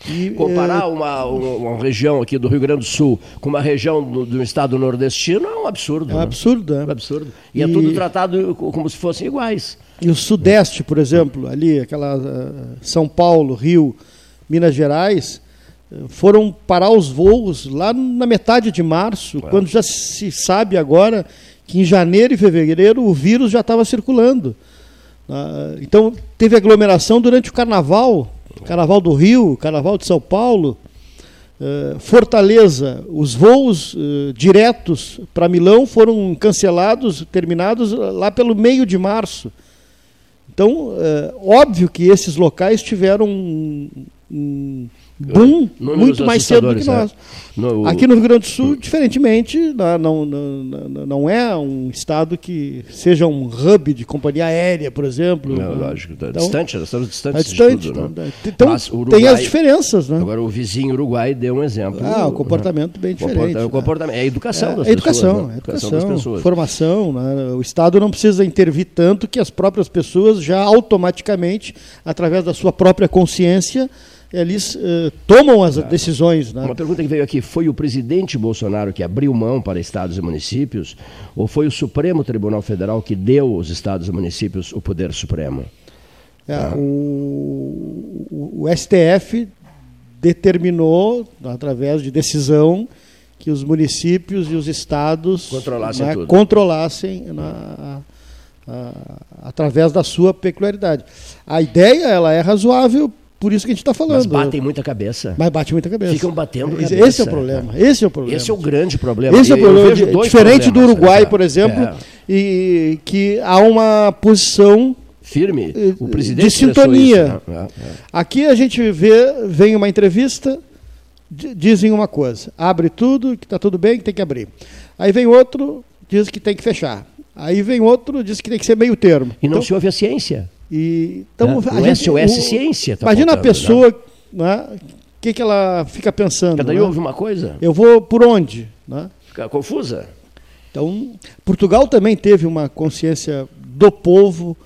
E, Comparar é... uma, uma, região aqui do Rio Grande do Sul com uma região do, do estado nordestino é um absurdo. É um né? absurdo, é. é um absurdo. E, e, é tudo tratado como se fossem iguais. E o Sudeste, por exemplo, ali, aquela uh, São Paulo, Rio, Minas Gerais, foram parar os voos lá na metade de março, é. quando já se sabe agora que em janeiro e fevereiro o vírus já estava circulando. Ah, então teve aglomeração durante o carnaval, carnaval do Rio, carnaval de São Paulo, ah, Fortaleza, os voos ah, diretos para Milão foram cancelados, terminados lá pelo meio de março. Então, óbvio que esses locais tiveram um, um boom muito mais cedo do que nós. É. No, Aqui no Rio Grande do Sul, diferentemente, não, não, não, não é um estado que seja um hub de companhia aérea, por exemplo. Não, lógico, tá então, distante, nós estamos distantes é distante, tudo, né? Então, Uruguai, tem as diferenças. Né? Agora, o vizinho Uruguai deu um exemplo. Ah, o comportamento bem diferente. O comportamento, é a educação é, das é educação, pessoas. Né? É educação, educação das pessoas. formação. Né? O Estado não precisa intervir tanto que as próprias pessoas já automaticamente, através da sua própria consciência, eles uh, tomam as decisões. Né? Uma pergunta que veio aqui: foi o presidente Bolsonaro que abriu mão para estados e municípios, ou foi o Supremo Tribunal Federal que deu aos estados e municípios o poder supremo? É, ah. o, o, o, STF determinou, através de decisão, que os municípios e os estados controlassem, né, controlassem na, a, a, através da sua peculiaridade. A ideia ela é razoável por isso que a gente está falando. Mas batem muita cabeça. Mas bate muita cabeça. Ficam batendo esse, cabeça. Esse é o problema. Esse é o problema. Esse é o grande problema. Esse é o problema. Diferente do Uruguai, por exemplo, é. e que há uma posição firme. O presidente de sintonia. Isso, né? é, é. Aqui a gente vê, vem uma entrevista, dizem uma coisa, abre tudo, que está tudo bem, que tem que abrir. Aí vem outro, diz que tem que fechar. Aí vem outro, diz que tem que ser meio termo. E não então, se ouve a ciência. E, então, é, o gente, SOS o, Ciência. Tá imagina faltando, a pessoa, né? o né, que, que ela fica pensando? Cada né? uma coisa. Eu vou por onde? Né? Fica confusa. Então, Portugal também teve uma consciência do povo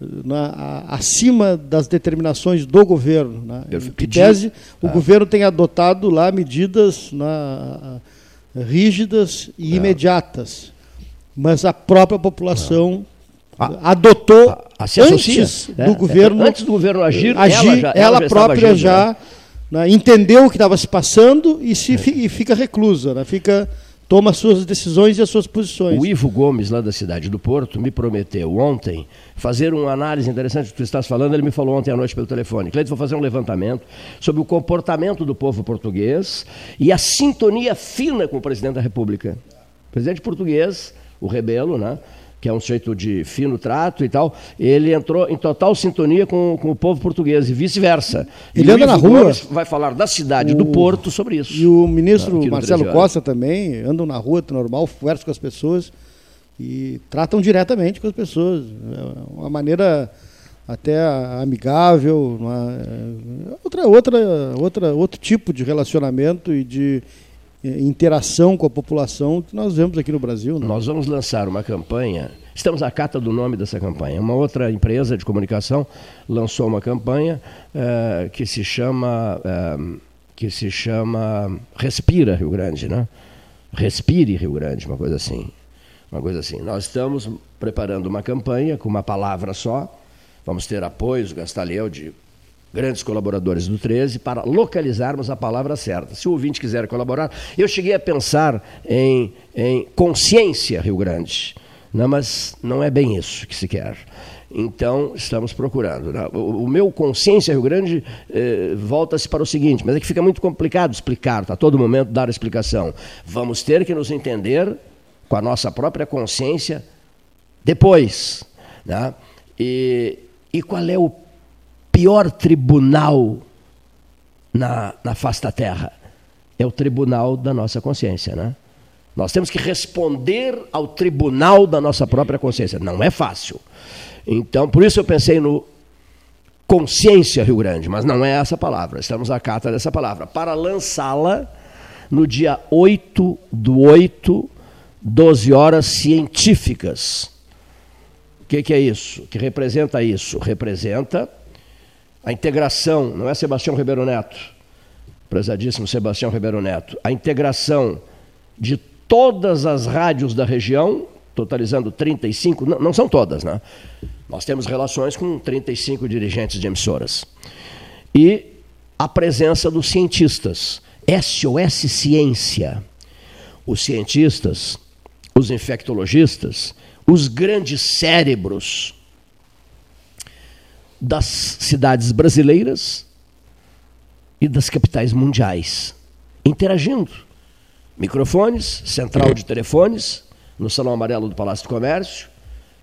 né, acima das determinações do governo. Né? Em tese, o ah. governo tem adotado lá medidas né, rígidas e ah. imediatas, mas a própria população ah adotou a, a antes do é, governo antes do governo agir, agir ela, já, ela, ela já própria já né? Né, entendeu o que estava se passando e, se, é. e fica reclusa, né? fica toma suas decisões e as suas posições. O Ivo Gomes, lá da cidade do Porto, me prometeu ontem fazer uma análise interessante do que tu estás falando. Ele me falou ontem à noite pelo telefone. Cleiton, vou fazer um levantamento sobre o comportamento do povo português e a sintonia fina com o presidente da República. O presidente português, o Rebelo, né? Que é um sujeito de fino trato e tal, ele entrou em total sintonia com, com o povo português e vice-versa. Ele e anda na rua. Gomes vai falar da cidade, o, do Porto, sobre isso. E o ministro Marcelo Costa também andam na rua normal, conversam com as pessoas e tratam diretamente com as pessoas. É uma maneira até amigável, uma, outra, outra, outra, outro tipo de relacionamento e de interação com a população que nós vemos aqui no Brasil. Né? Nós vamos lançar uma campanha, estamos à cata do nome dessa campanha. Uma outra empresa de comunicação lançou uma campanha uh, que se chama uh, que se chama Respira Rio Grande, né? Respire Rio Grande, uma coisa assim. Uma coisa assim. Nós estamos preparando uma campanha com uma palavra só. Vamos ter apoios, Gastaleu, de grandes colaboradores do 13 para localizarmos a palavra certa. Se o ouvinte quiser colaborar, eu cheguei a pensar em, em consciência Rio Grande, né, mas não é bem isso que se quer. Então, estamos procurando. Né? O, o, meu consciência Rio Grande eh, volta-se para o seguinte, mas é que fica muito complicado explicar, tá? a todo momento dar explicação. Vamos ter que nos entender com a nossa própria consciência depois. Né? E, e qual é o pior tribunal na, na face da terra? É o tribunal da nossa consciência, né? Nós temos que responder ao tribunal da nossa própria consciência. Não é fácil. Então, por isso eu pensei no consciência Rio Grande, mas não é essa palavra. Estamos à cata dessa palavra. Para lançá-la no dia 8 do 8, 12 horas científicas. O que, que é isso? O que representa isso? Representa a integração, não é Sebastião Ribeiro Neto, prezadíssimo Sebastião Ribeiro Neto, a integração de todas as rádios da região, totalizando 35, não, não são todas, né? Nós temos relações com 35 dirigentes de emissoras. E a presença dos cientistas, SOS Ciência. Os cientistas, os infectologistas, os grandes cérebros das cidades brasileiras e das capitais mundiais, interagindo. Microfones, central de telefones, no Salão Amarelo do Palácio do Comércio,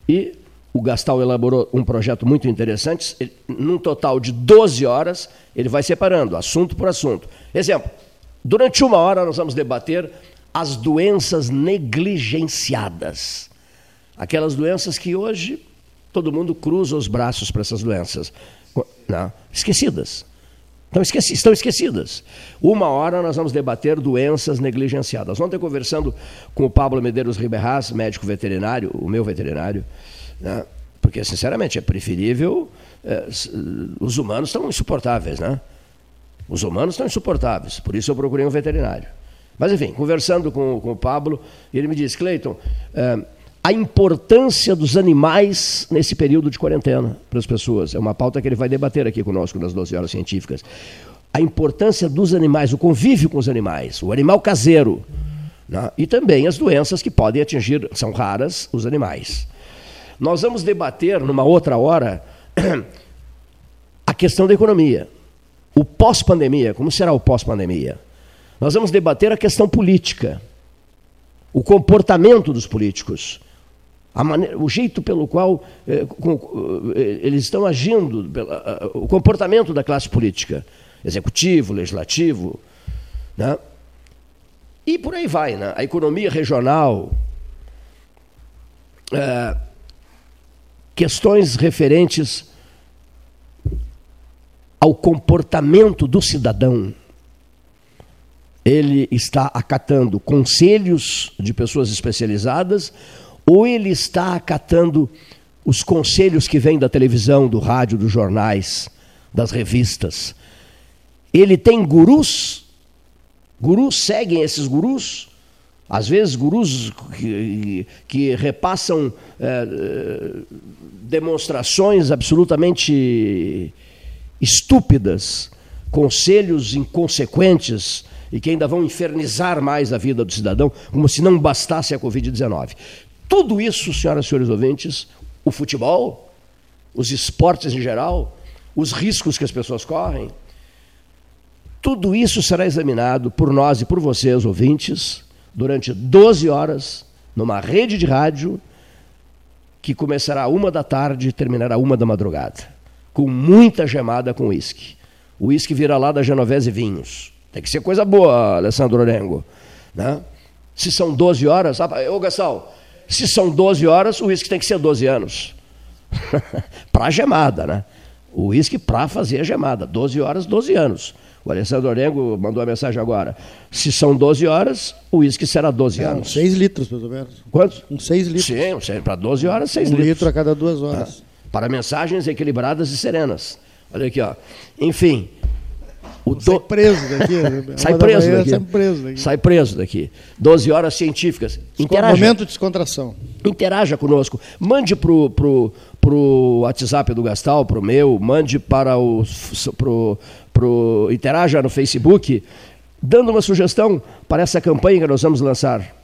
e o Gastal elaborou um projeto muito interessante, ele, num total de 12 horas, ele vai separando, assunto por assunto. Exemplo, durante uma hora nós vamos debater as doenças negligenciadas. Aquelas doenças que hoje todo mundo cruza os braços para essas doenças. Não, esquecidas. Estão, esqueci, estão esquecidas. Uma hora nós vamos debater doenças negligenciadas. Ontem, conversando com o Pablo Medeiros Riberras, médico veterinário, o meu veterinário, né, porque, sinceramente, é preferível. É, os humanos estão insuportáveis, né? Os humanos estão insuportáveis, por isso eu procurei um veterinário. Mas, enfim, conversando com, com o Pablo, ele me disse: Cleiton, é, a importância dos animais nesse período de quarentena para as pessoas. É uma pauta que ele vai debater aqui conosco nas 12 horas científicas. A importância dos animais, o convívio com os animais, o animal caseiro. Né? E também as doenças que podem atingir, são raras, os animais. Nós vamos debater numa outra hora *clears throat* a questão da economia. O pós-pandemia, como será o pós-pandemia? Nós vamos debater a questão política, o comportamento dos políticos maneira, o jeito pelo qual eh, com, eh, eles estão agindo, pela, o comportamento da classe política, executivo, legislativo, né? e por aí vai, né? a economia regional, eh, questões referentes ao comportamento do cidadão. Ele está acatando conselhos de pessoas especializadas ou ele está acatando os conselhos que vêm da televisão, do rádio, dos jornais, das revistas. Ele tem gurus, gurus seguem esses gurus, às vezes gurus que, que repassam é, demonstrações absolutamente estúpidas, conselhos inconsequentes e que ainda vão infernizar mais a vida do cidadão, como se não bastasse a Covid-19. Tudo isso, senhoras e senhores ouvintes, o futebol, os esportes em geral, os riscos que as pessoas correm, tudo isso será examinado por nós e por vocês, ouvintes, durante 12 horas, numa rede de rádio que começará uma da tarde e terminará uma da madrugada, com muita gemada com uísque. O uísque vira lá da Genovese Vinhos. Tem que ser coisa boa, Alessandro Orengo. Né? Se são 12 horas, ô Gastão, se são 12 horas, o uísque tem que ser 12 anos. *laughs* para gemada, né? O uísque para fazer a gemada. 12 horas, 12 anos. O Alessandro Orengo mandou a mensagem agora. Se são 12 horas, o uísque será 12 é, anos. 6 litros, pelo menos. Quantos? Um 6 litros. Sim, para 12 horas, 6 um litros. Um litro a cada duas horas. Ah, para mensagens equilibradas e serenas. Olha aqui, ó. Enfim, O do... Sai preso daqui. Né? *laughs* sai preso daqui. Sai preso daqui. Sai preso daqui. 12 horas científicas. Interaja. Momento de descontração. Interaja conosco. Mande pro, pro, pro WhatsApp do Gastal, pro meu, mande para o pro, pro interaja no Facebook, dando uma sugestão para essa campanha que nós vamos lançar.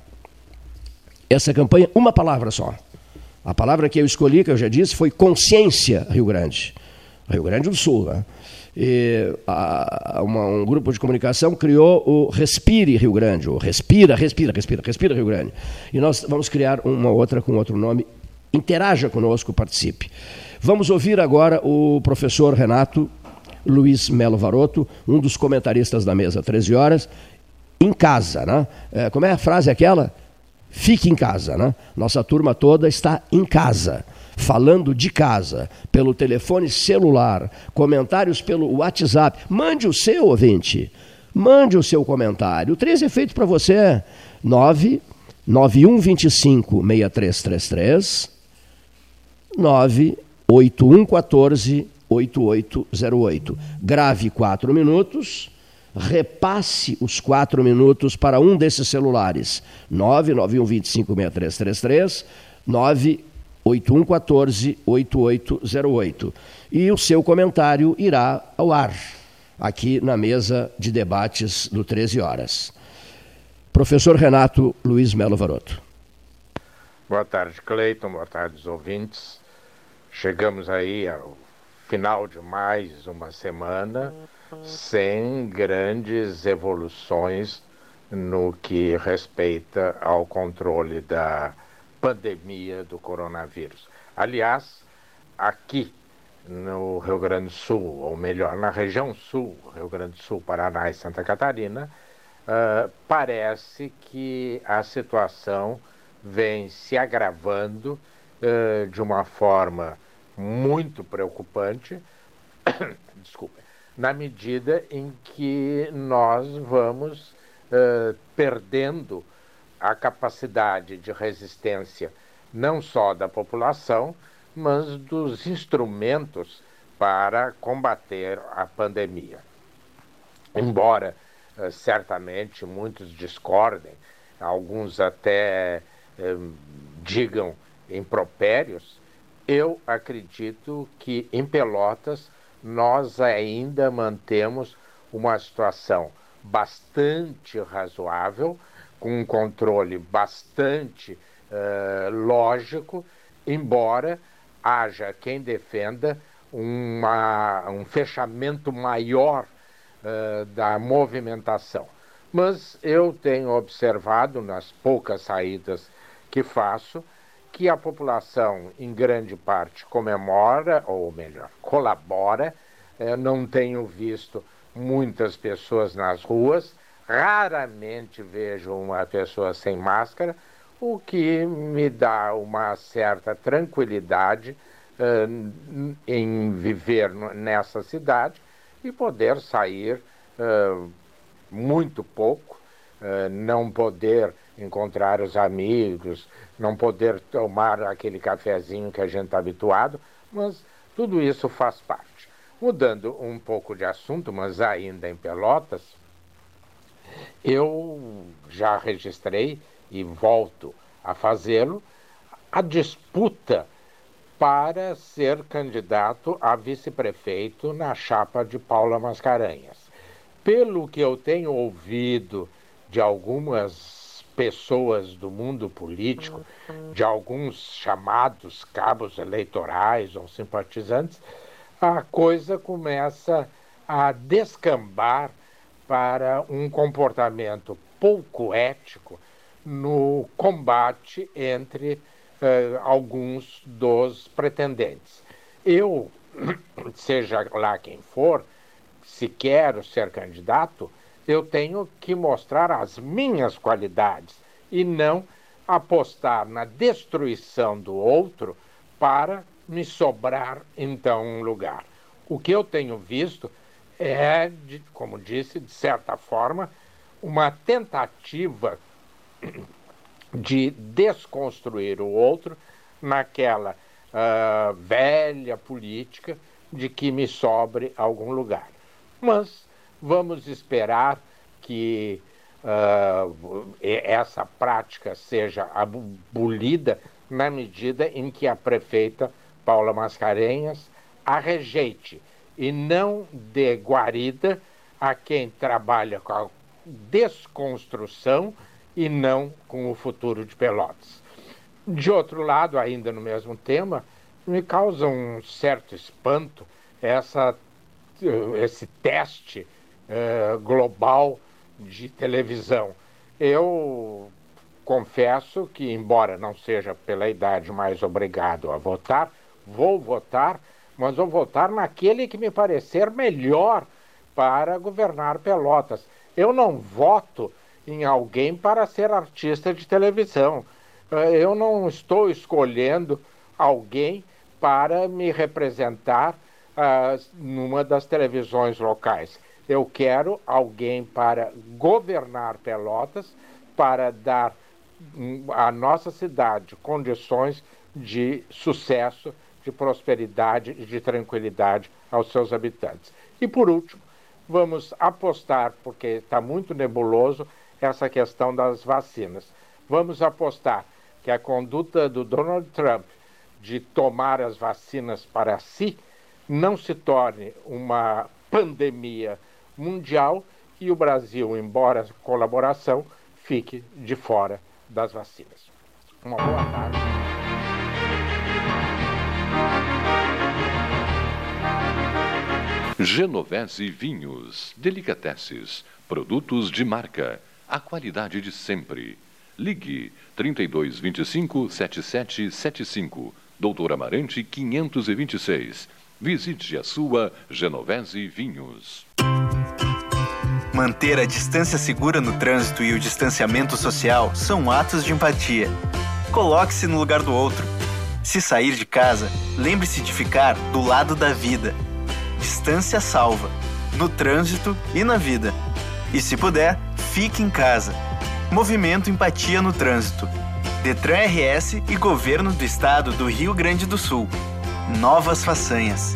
Essa campanha, uma palavra só. A palavra que eu escolhi, que eu já disse, foi consciência Rio Grande. Rio Grande do Sul, né? E, a, uma, um grupo de comunicação criou o Respire Rio Grande, o Respira, Respira, Respira, Respira Rio Grande. E nós vamos criar uma outra com outro nome. Interaja conosco, participe. Vamos ouvir agora o professor Renato Luiz Melo Varoto, um dos comentaristas da mesa, 13 horas, em casa. Né? É, como é a frase aquela? Fique em casa. Né? Nossa turma toda está em casa falando de casa, pelo telefone celular, comentários pelo WhatsApp. Mande o seu, ouvinte. Mande o seu comentário. O 13 é feito para você. 9 9125 6333 98114 8808. Grave 4 minutos repasse os quatro minutos para um desses celulares. 99125 6333 9 8114 8808. E o seu comentário irá ao ar, aqui na mesa de debates do 13 horas. Professor Renato Luiz Melo Varoto. Boa tarde, Cleiton. Boa tarde, os ouvintes. Chegamos aí ao final de mais uma semana sem grandes evoluções no que respeita ao controle da pandemia do coronavírus. Aliás, aqui no Rio Grande do Sul, ou melhor, na região sul, Rio Grande do Sul, Paraná e Santa Catarina, uh, parece que a situação vem se agravando uh, de uma forma muito preocupante, *coughs* desculpa, na medida em que nós vamos uh, perdendo a capacidade de resistência não só da população, mas dos instrumentos para combater a pandemia. Embora eh, certamente muitos discordem, alguns até eh, digam impropérios, eu acredito que em Pelotas nós ainda mantemos uma situação bastante razoável com um controle bastante uh, lógico, embora haja quem defenda uma, um fechamento maior uh, da movimentação. Mas eu tenho observado nas poucas saídas que faço que a população, em grande parte, comemora, ou melhor, colabora. Eu não tenho visto muitas pessoas nas ruas, Raramente vejo uma pessoa sem máscara, o que me dá uma certa tranquilidade uh, em viver nessa cidade e poder sair uh, muito pouco, uh, não poder encontrar os amigos, não poder tomar aquele cafezinho que a gente está habituado, mas tudo isso faz parte. Mudando um pouco de assunto, mas ainda em Pelotas, eu já registrei e volto a fazê-lo a disputa para ser candidato a vice-prefeito na chapa de Paula Mascarenhas. Pelo que eu tenho ouvido de algumas pessoas do mundo político, de alguns chamados cabos eleitorais ou simpatizantes, a coisa começa a descambar para um comportamento pouco ético no combate entre uh, alguns dos pretendentes. Eu, *clears throat* seja lá quem for, se quero ser candidato, eu tenho que mostrar as minhas qualidades e não apostar na destruição do outro para me sobrar então um lugar. O que eu tenho visto é, de, como disse, de certa forma, uma tentativa *clears throat* de desconstruir o outro naquela uh, velha política de que me sobre algum lugar. Mas Vamos esperar que uh, essa prática seja abolida na medida em que a prefeita Paula Mascarenhas a rejeite e não dê guarida a quem trabalha com a desconstrução e não com o futuro de Pelotas. De outro lado, ainda no mesmo tema, me causa um certo espanto essa, esse teste uh, global de televisão. Eu confesso que, embora não seja pela idade mais obrigado a votar, vou votar, mas vou votar naquele que me parecer melhor para governar Pelotas. Eu não voto em alguém para ser artista de televisão. Eh, eu não estou escolhendo alguém para me representar uh, numa das televisões locais. Eu quero alguém para governar Pelotas, para dar à nossa cidade condições de sucesso, de prosperidade e de tranquilidade aos seus habitantes. E por último, vamos apostar, porque está muito nebuloso, essa questão das vacinas. Vamos apostar que a conduta do Donald Trump de tomar as vacinas para si não se torne uma pandemia mundial e o Brasil, embora colaboração, fique de fora das vacinas. Uma boa tarde. Genovese Vinhos, Delicateces, produtos de marca, a qualidade de sempre. Ligue 3225 7775, Doutor Amarante 526. Visite a sua Genovese Vinhos. Manter a distância segura no trânsito e o distanciamento social são atos de empatia. Coloque-se no lugar do outro. Se sair de casa, lembre-se de ficar do lado da vida. Distância salva, no trânsito e na vida. E se puder, fique em casa. Movimento Empatia no Trânsito. Detran RS e Governo do Estado do Rio Grande do Sul. Novas façanhas.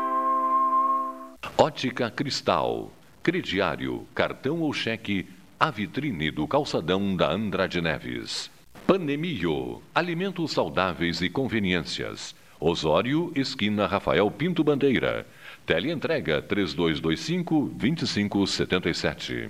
Ótica Cristal, crediário, cartão ou cheque, a vitrine do calçadão da Andrade Neves. Panemio, alimentos saudáveis e conveniências. Osório, esquina Rafael Pinto Bandeira. Teleentrega 3225 2577.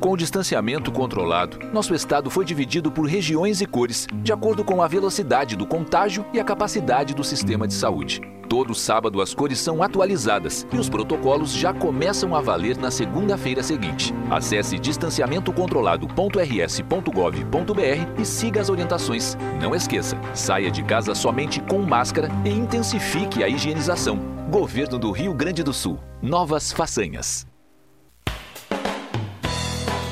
Com o distanciamento controlado, nosso estado foi dividido por regiões e cores, de acordo com a velocidade do contágio e a capacidade do sistema de saúde. Todo sábado as cores são atualizadas e os protocolos já começam a valer na segunda-feira seguinte. Acesse distanciamentocontrolado.rs.gov.br e siga as orientações. Não esqueça, saia de casa somente com máscara e intensifique a higienização. Governo do Rio Grande do Sul. Novas façanhas.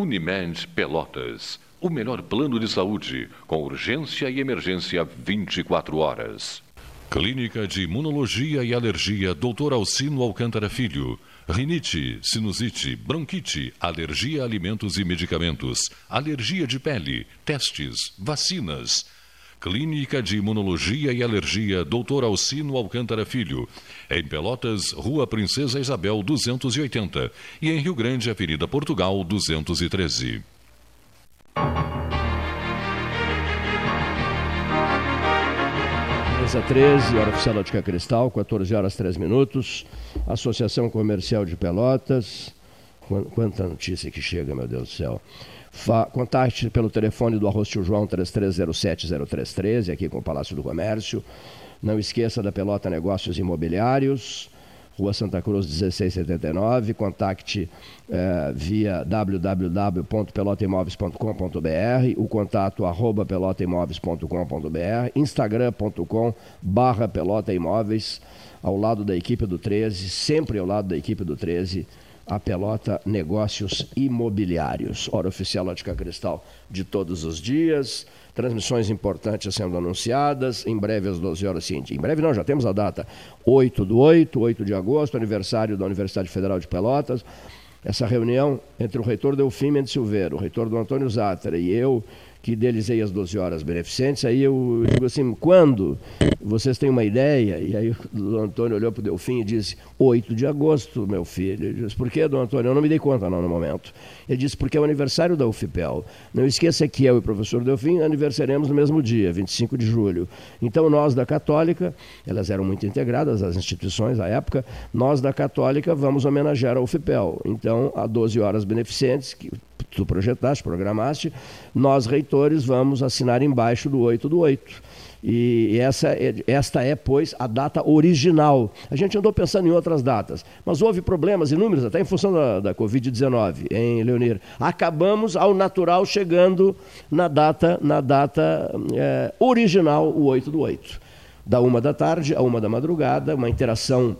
Unimed Pelotas. O melhor plano de saúde, com urgência e emergência 24 horas. Clínica de Imunologia e Alergia Dr. Alcino Alcântara Filho. Rinite, sinusite, bronquite, alergia a alimentos e medicamentos, alergia de pele, testes, vacinas. Clínica de Imunologia e Alergia, Dr. Alcino Alcântara Filho. Em Pelotas, Rua Princesa Isabel 280. E em Rio Grande, Avenida Portugal 213. Mesa 13, hora oficial da Cristal, 14 horas 3 minutos. Associação Comercial de Pelotas. Quan- Quanta notícia que chega, meu Deus do céu. Fa contate pelo telefone do Arroz Tio João 3307-0313, aqui com o Palácio do Comércio. Não esqueça da Pelota Negócios Imobiliários, Rua Santa Cruz 1679. Contacte eh, via www.pelotaimóveis.com.br, o contato arroba pelotaimóveis.com.br, instagram.com barra Pelota Imóveis, ao lado da equipe do 13, sempre ao lado da equipe do 13, a Pelota Negócios Imobiliários. Hora oficial Ótica Cristal de todos os dias. Transmissões importantes sendo anunciadas. Em breve, às 12 horas seguintes. Em breve, não, já temos a data. 8 do 8, 8 de agosto, aniversário da Universidade Federal de Pelotas. Essa reunião entre o reitor Delfim Mendes Silveira, o reitor do Antônio Zátera e eu, que idealizei as 12 horas beneficentes, aí eu digo assim, quando vocês têm uma ideia? E aí o Antônio olhou para o Delfim e disse, 8 de agosto, meu filho. Ele disse, por que, Dom Antônio? Eu não me dei conta não no momento. Ele disse, porque é o aniversário da UFPEL. Não esqueça que eu e o professor Delfim aniversaremos no mesmo dia, 25 de julho. Então nós da Católica, elas eram muito integradas, as instituições à época, nós da Católica vamos homenagear a UFPEL. Então, a 12 horas beneficentes, que tu projetaste, programaste, nós reitores vamos assinar embaixo do 8 do 8. E essa é, esta é, pois, a data original. A gente andou pensando em outras datas, mas houve problemas inúmeros, até em função da, da Covid-19, em Leonir. Acabamos, ao natural, chegando na data, na data é, original, o 8 do 8. Da uma da tarde a uma da madrugada, uma interação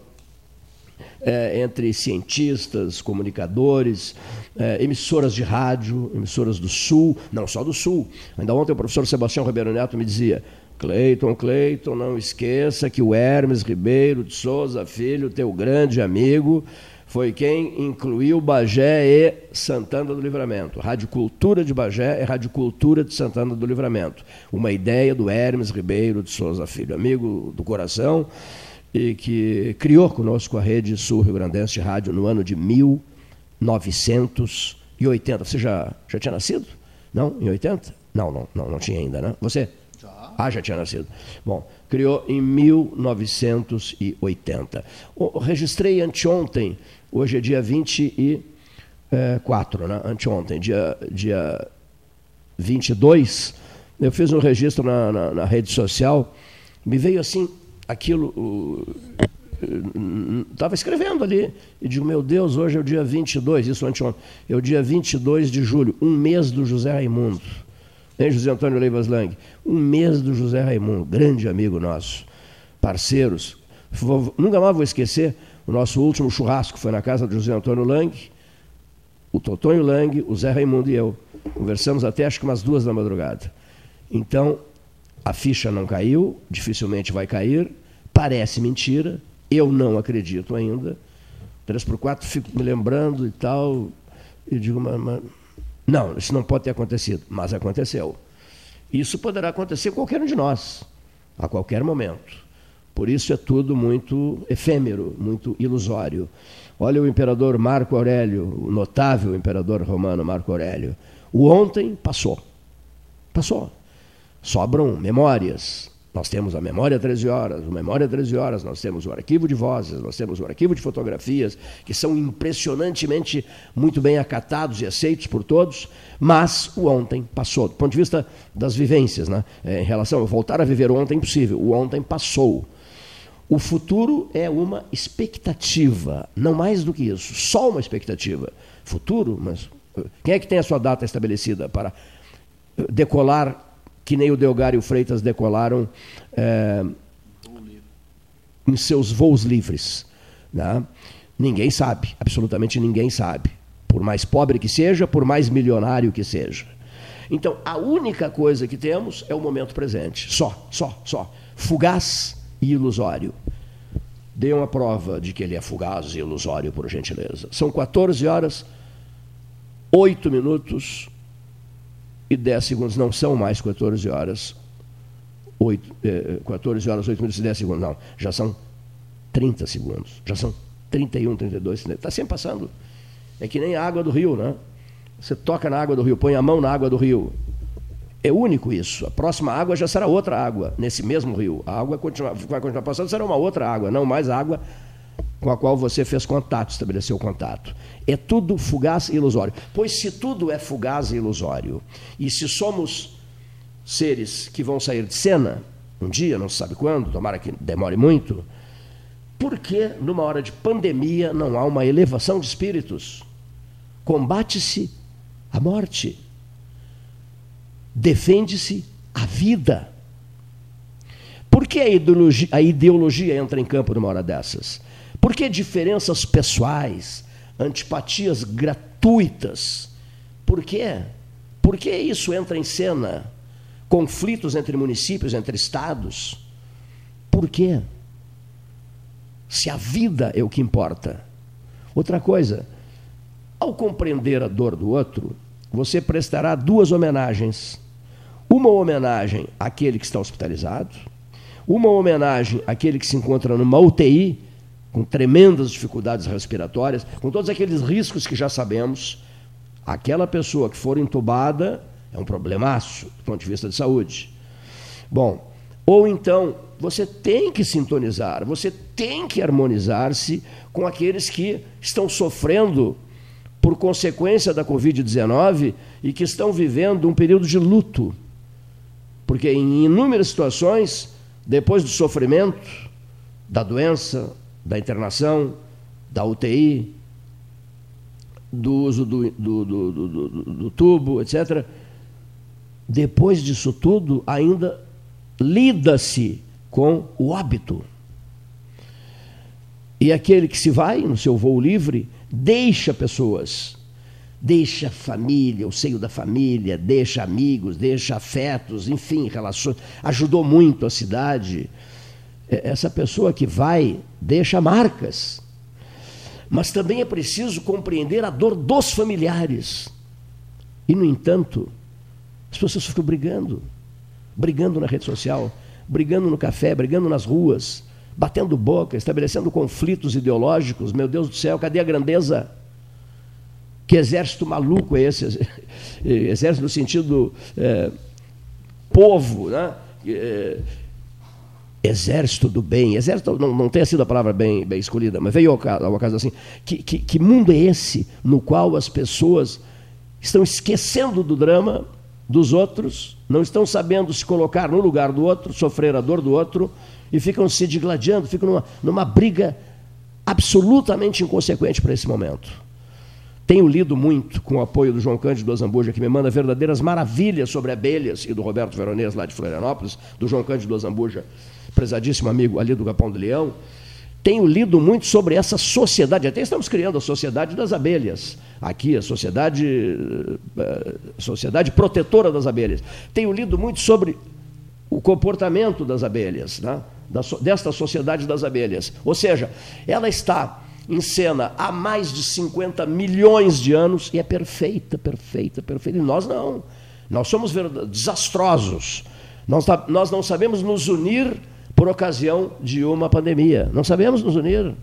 é, entre cientistas, comunicadores, é, emissoras de rádio, emissoras do Sul, não só do Sul. Ainda ontem o professor Sebastião Ribeiro Neto me dizia: Cleiton, Cleiton, não esqueça que o Hermes Ribeiro de Souza Filho, teu grande amigo, foi quem incluiu Bagé e Santana do Livramento. Rádio Cultura de Bagé é Rádio Cultura de Santana do Livramento. Uma ideia do Hermes Ribeiro de Souza Filho, amigo do coração, e que criou conosco a Rede Sul Rio Grandense de Rádio no ano de 1980. Você já, já tinha nascido? Não? Em 80? Não, não, não, não tinha ainda, né? Você? Já. Ah, já tinha nascido. Bom, criou em 1980. O, registrei anteontem, hoje é dia 24, né? Anteontem, dia, dia 22, eu fiz um registro na, na, na rede social, me veio assim aquilo. Estava escrevendo ali e digo, meu Deus, hoje é o dia 22, isso anteontem, é o dia 22 de julho, um mês do José Raimundo. Hein, José Antônio Leivas Lang? Um mês do José Raimundo, grande amigo nosso, parceiros. Vou, nunca mais vou esquecer, o nosso último churrasco foi na casa do José Antônio Lang, o Totonho Lang, o Zé Raimundo e eu. Conversamos até acho que umas duas da madrugada. Então, a ficha não caiu, dificilmente vai cair, parece mentira, eu não acredito ainda. 3 por 4 fico me lembrando e tal, e digo, mas, mas, não, isso não pode ter acontecido, mas aconteceu. Isso poderá acontecer qualquer um de nós, a qualquer momento. Por isso é tudo muito efêmero, muito ilusório. Olha o imperador Marco Aurélio, o notável imperador romano Marco Aurélio. O ontem passou. Passou sobram memórias. Nós temos a Memória 13 Horas, o Memória 13 Horas, nós temos o arquivo de vozes, nós temos o arquivo de fotografias, que são impressionantemente muito bem acatados e aceitos por todos, mas o ontem passou. Do ponto de vista das vivências, né? É, em relação a voltar a viver o ontem impossível, o ontem passou. O futuro é uma expectativa, não mais do que isso, só uma expectativa. Futuro, mas quem é que tem a sua data estabelecida para decolar que nem o Delgar e o Freitas decolaram é, em seus voos livres. Né? Ninguém sabe, absolutamente ninguém sabe. Por mais pobre que seja, por mais milionário que seja. Então, a única coisa que temos é o momento presente. Só, só, só. Fugaz e ilusório. Dê uma prova de que ele é fugaz e ilusório, por gentileza. São 14 horas, 8 minutos e 10 segundos. Não são mais 14 horas, 8, eh, 14 horas, 8 minutos e 10 segundos. Não, já são 30 segundos. Já são 31, 32. Está sempre passando. É que nem a água do rio, né? Você toca na água do rio, põe a mão na água do rio. É único isso. A próxima água já será outra água, nesse mesmo rio. A água continua, vai continuar passando, será uma outra água, não mais água com a qual você fez contato, estabeleceu contato. É tudo fugaz e ilusório. Pois se tudo é fugaz e ilusório, e se somos seres que vão sair de cena, um dia, não se sabe quando, tomara que demore muito, por que numa hora de pandemia não há uma elevação de espíritos? Combate-se a morte defende-se a vida. Por que a ideologia, a ideologia entra em campo numa hora dessas? Por que diferenças pessoais, antipatias gratuitas? Por quê? Por que isso entra em cena? Conflitos entre municípios, entre estados? Por quê? Se a vida é o que importa. Outra coisa, ao compreender a dor do outro, você prestará duas homenagens. Uma homenagem àquele que está hospitalizado, uma homenagem àquele que se encontra numa UTI, com tremendas dificuldades respiratórias, com todos aqueles riscos que já sabemos. Aquela pessoa que for entubada é um problemaço do ponto de vista de saúde. Bom, ou então você tem que sintonizar, você tem que harmonizar-se com aqueles que estão sofrendo por consequência da Covid-19 e que estão vivendo um período de luto. Porque em inúmeras situações, depois do sofrimento, da doença, da internação, da UTI, do uso do, do, do, do, tubo, etc., depois disso tudo, ainda lida-se com o óbito. E aquele que se vai no seu voo livre deixa pessoas, deixa família, o seio da família, deixa amigos, deixa afetos, enfim, relações. Ajudou muito a cidade. É, essa pessoa que vai deixa marcas. Mas também é preciso compreender a dor dos familiares. E, no entanto, as pessoas ficam brigando brigando na rede social, brigando no café, brigando nas ruas batendo boca, estabelecendo conflitos ideológicos. Meu Deus do céu, cadê a grandeza? Que exército maluco é esse? *laughs* Exército no sentido é, povo, né? É, exército do bem. Exército não, não tenha sido a palavra bem, bem escolhida, mas veio ao caso, ao caso assim. Que, que, que mundo é esse no qual as pessoas estão esquecendo do drama dos outros, não estão sabendo se colocar no lugar do outro, sofrer a dor do outro e ficam se digladiando, ficam numa, numa briga absolutamente inconsequente para esse momento. Tenho lido muito com o apoio do João Cândido Azambuja, que me manda verdadeiras maravilhas sobre abelhas, e do Roberto Veronese, lá de Florianópolis, do João Cândido Azambuja, prezadíssimo amigo ali do Capão do Leão. Tenho lido muito sobre essa sociedade, até estamos criando a Sociedade das Abelhas, aqui, a Sociedade, a eh, sociedade Protetora das Abelhas. Tenho lido muito sobre o comportamento das abelhas, né? desta sociedade das abelhas. Ou seja, ela está em cena há mais de 50 milhões de anos e é perfeita, perfeita, perfeita. E nós não. Nós somos desastrosos. Nós, nós não sabemos nos unir por ocasião de uma pandemia. Não sabemos nos unir.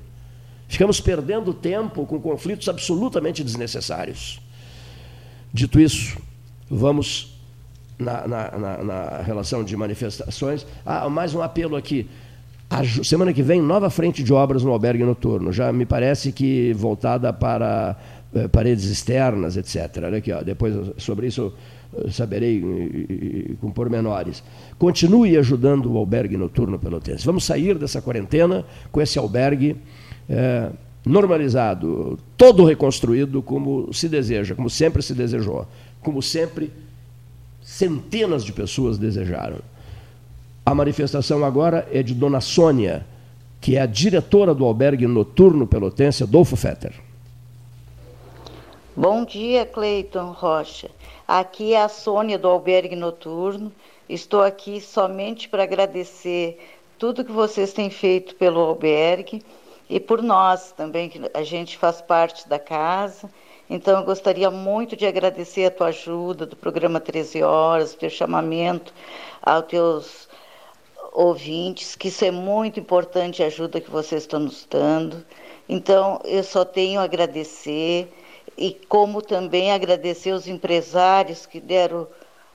Ficamos perdendo tempo com conflitos absolutamente desnecessários. Dito isso, vamos na, na, na, na relação de manifestações. Ah, mais um apelo aqui. A semana que vem, nova frente de obras no albergue noturno. Já me parece que voltada para eh, paredes externas, etc. Olha aqui, ó, depois sobre isso saberei com pormenores. Continue ajudando o albergue noturno pelotense. Vamos sair dessa quarentena com esse albergue eh, normalizado, todo reconstruído como se deseja, como sempre se desejou, como sempre centenas de pessoas desejaram. A manifestação agora é de Dona Sônia, que é a diretora do albergue noturno pelotense Adolfo Fetter. Bom dia, Cleiton Rocha. Aqui é a Sônia do albergue noturno. Estou aqui somente para agradecer tudo que vocês têm feito pelo albergue e por nós também, que a gente faz parte da casa. Então, eu gostaria muito de agradecer a tua ajuda do programa 13 Horas, o teu chamamento aos teus ouvintes, que isso é muito importante, a ajuda que vocês estão nos dando. Então, eu só tenho a agradecer e como também agradecer os empresários que deram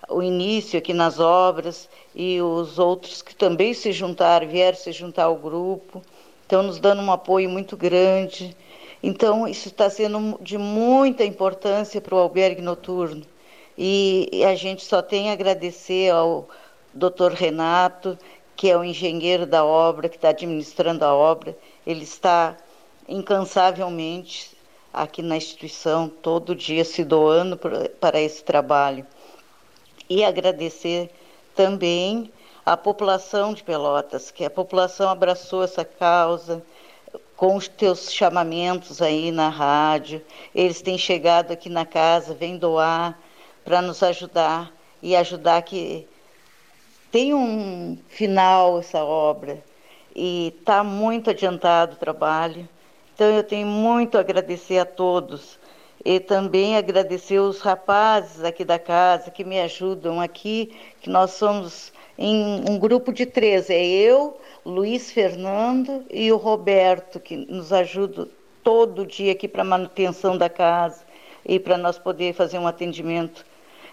o início aqui nas obras e os outros que também se juntaram, vieram se juntar ao grupo, estão nos dando um apoio muito grande. Então, isso está sendo de muita importância para o albergue noturno. E a gente só tem a agradecer ao doutor Renato, que é o engenheiro da obra, que está administrando a obra. Ele está incansavelmente aqui na instituição, todo dia se doando para esse trabalho. E agradecer também à população de Pelotas, que a população abraçou essa causa com os teus chamamentos aí na rádio. Eles têm chegado aqui na casa, vêm doar para nos ajudar e ajudar que tem um final essa obra e está muito adiantado o trabalho. Então eu tenho muito a agradecer a todos e também agradecer os rapazes aqui da casa que me ajudam aqui, que nós somos em um grupo de três, é eu, Luiz Fernando e o Roberto, que nos ajudam todo dia aqui para manutenção da casa e para nós poder fazer um atendimento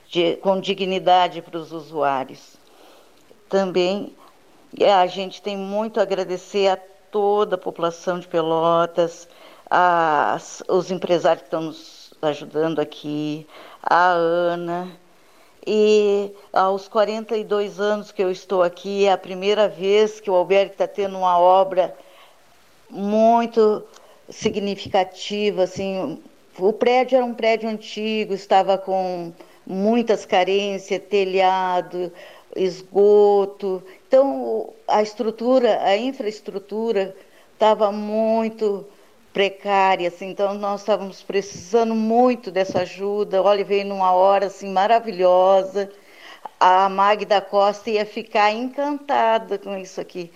de, com dignidade para os usuários. Também a gente tem muito a agradecer a toda a população de Pelotas, as, os empresários que estão nos ajudando aqui, a Ana. E aos 42 anos que eu estou aqui, é a primeira vez que o Albergue está tendo uma obra muito significativa. Assim, o prédio era um prédio antigo, estava com muitas carências, telhado, esgoto. Então, a estrutura, a infraestrutura estava muito precária, assim, então nós estávamos precisando muito dessa ajuda. Olha, veio numa hora assim maravilhosa. A Magda Costa ia ficar encantada com isso aqui.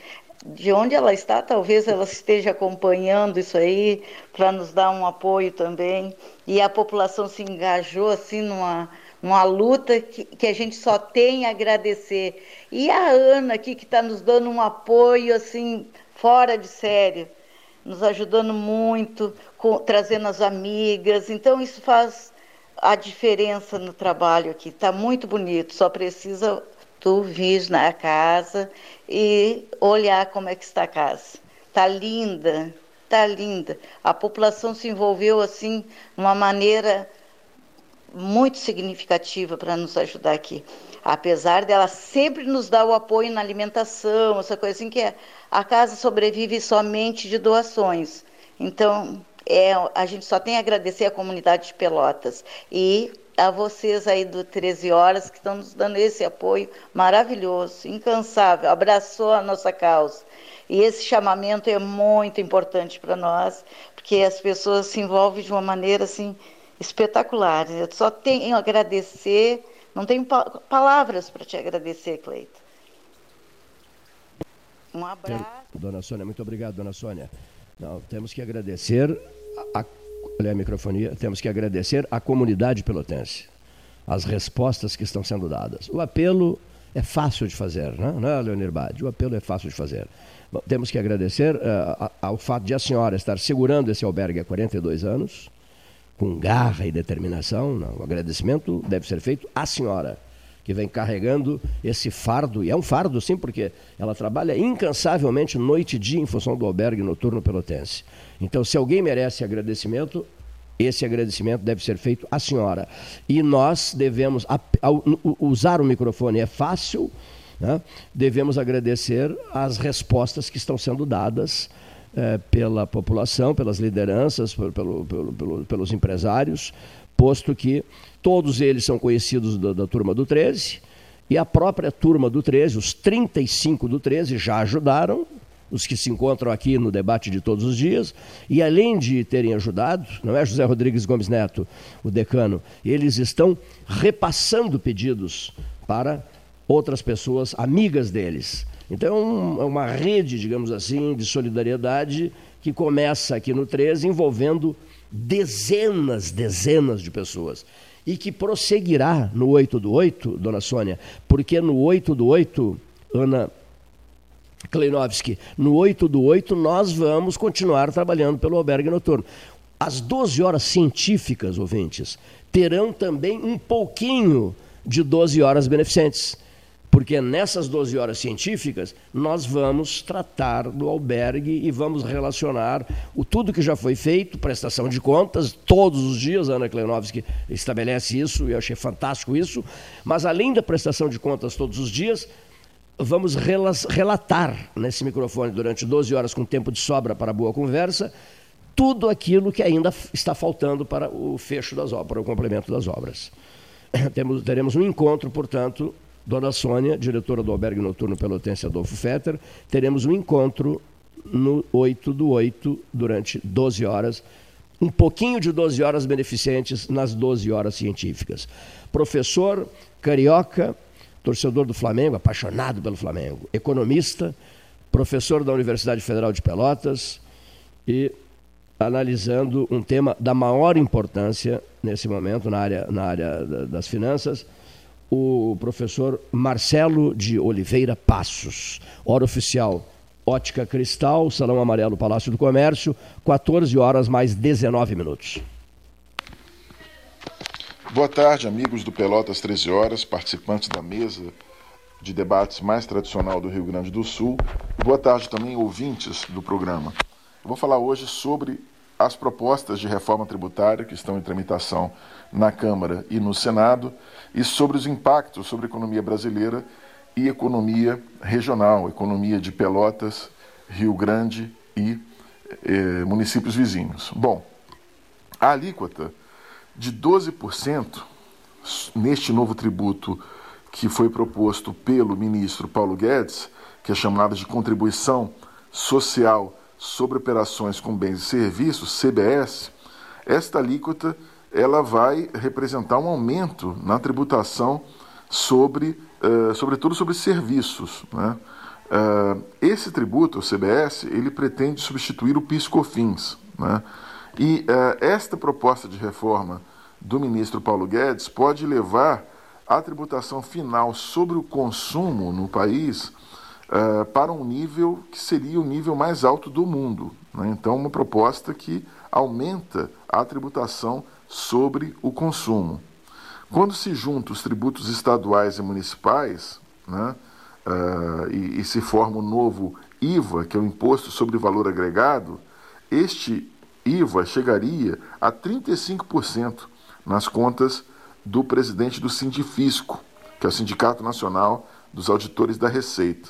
De onde ela está, talvez ela esteja acompanhando isso aí para nos dar um apoio também. E a população se engajou assim numa uma luta que, que a gente só tem a agradecer. E a Ana aqui, que está nos dando um apoio assim, fora de sério, nos ajudando muito, com, trazendo as amigas. Então, isso faz a diferença no trabalho aqui. Está muito bonito, só precisa tu vir na casa e olhar como é que está a casa. Está linda, está linda. A população se envolveu assim, de uma maneira muito significativa para nos ajudar aqui. Apesar dela sempre nos dar o apoio na alimentação, essa coisa assim que é, a casa sobrevive somente de doações. Então, é, a gente só tem a agradecer à comunidade de Pelotas e a vocês aí do 13 Horas que estão nos dando esse apoio maravilhoso, incansável, abraçou a nossa causa. E esse chamamento é muito importante para nós, porque as pessoas se envolvem de uma maneira assim espetaculares. Eu só tenho a agradecer, não tenho pa palavras para te agradecer, Cleito. Um abraço. Dona Sônia, muito obrigado, dona Sônia. Não, temos que agradecer a, olha a microfonia, temos que agradecer à comunidade pelotense as respostas que estão sendo dadas. O apelo é fácil de fazer, né? não é, Leonir Bade? O apelo é fácil de fazer. Bom, temos que agradecer uh, ao fato de a senhora estar segurando esse albergue há 42 anos, com garra e determinação. Não. O agradecimento deve ser feito à senhora, que vem carregando esse fardo, e é um fardo sim, porque ela trabalha incansavelmente noite e dia em função do albergue noturno pelotense. Então, se alguém merece agradecimento, esse agradecimento deve ser feito à senhora. E nós devemos, usar o microfone é fácil, né? devemos agradecer as respostas que estão sendo dadas é, pela população, pelas lideranças, pelo, pelo, pelo, pelos empresários, posto que todos eles são conhecidos da, da turma do 13 e a própria turma do 13, os 35 do 13 já ajudaram, os que se encontram aqui no debate de todos os dias, e além de terem ajudado, não é José Rodrigues Gomes Neto, o decano, eles estão repassando pedidos para outras pessoas amigas deles. Então, é uma rede, digamos assim, de solidariedade que começa aqui no 13, envolvendo dezenas, dezenas de pessoas. E que prosseguirá no 8 do 8, dona Sônia, porque no 8 do 8, Ana Kleinovski, no 8 do 8 nós vamos continuar trabalhando pelo albergue noturno. As 12 horas científicas, ouvintes, terão também um pouquinho de 12 horas beneficentes. Porque nessas 12 horas científicas, nós vamos tratar do albergue e vamos relacionar o tudo que já foi feito, prestação de contas, todos os dias, a Ana Klenovski estabelece isso, e eu achei fantástico isso, mas além da prestação de contas todos os dias, vamos relatar nesse microfone durante 12 horas com tempo de sobra para boa conversa, tudo aquilo que ainda está faltando para o fecho das obras, para o complemento das obras. *clears throat* Temos, teremos um encontro, portanto, Dona Sônia, diretora do Albergue Noturno Pelotense Adolfo Fetter, teremos um encontro no 8 do 8, durante 12 horas, um pouquinho de 12 horas beneficentes nas 12 horas científicas. Professor carioca, torcedor do Flamengo, apaixonado pelo Flamengo, economista, professor da Universidade Federal de Pelotas. E analisando um tema da maior importância nesse momento na área, na área das finanças, o professor Marcelo de Oliveira Passos. Hora oficial, Ótica Cristal, Salão Amarelo, Palácio do Comércio, 14 horas mais 19 minutos. Boa tarde, amigos do Pelotas 13 Horas, participantes da mesa de debates mais tradicional do Rio Grande do Sul. Boa tarde também, ouvintes do programa. Eu vou falar hoje sobre as propostas de reforma tributária que estão em tramitação na Câmara e no Senado e sobre os impactos sobre a economia brasileira e economia regional, economia de Pelotas, Rio Grande e eh, municípios vizinhos. Bom, a alíquota de 12% neste novo tributo que foi proposto pelo ministro Paulo Guedes, que é chamado de contribuição social sobre operações com bens e serviços, CBS, esta alíquota ela vai representar um aumento na tributação sobre, uh, sobretudo sobre serviços. Né? Uh, esse tributo, o CBS, ele pretende substituir o PIS/COFINS. Né? E uh, esta proposta de reforma do ministro Paulo Guedes pode levar a tributação final sobre o consumo no país uh, para um nível que seria o nível mais alto do mundo. Né? Então, uma proposta que aumenta a tributação sobre o consumo. Quando se juntam os tributos estaduais e municipais, né, uh, e, e, se forma o um novo IVA, que é o Imposto sobre Valor Agregado, este IVA chegaria a 35% nas contas do presidente do Sindifisco, que é o Sindicato Nacional dos Auditores da Receita.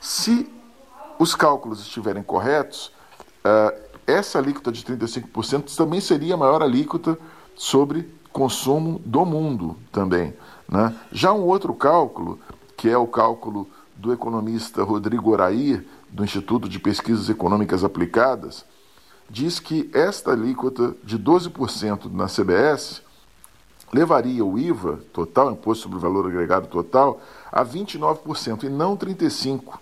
Se os cálculos estiverem corretos, uh, essa alíquota de 35% também seria a maior alíquota sobre consumo do mundo também. Né? Já um outro cálculo, que é o cálculo do economista Rodrigo Orair, do Instituto de Pesquisas Econômicas Aplicadas, diz que esta alíquota de 12% na CBS levaria o IVA total, Imposto sobre o Valor Agregado Total, a 29% e não 35%,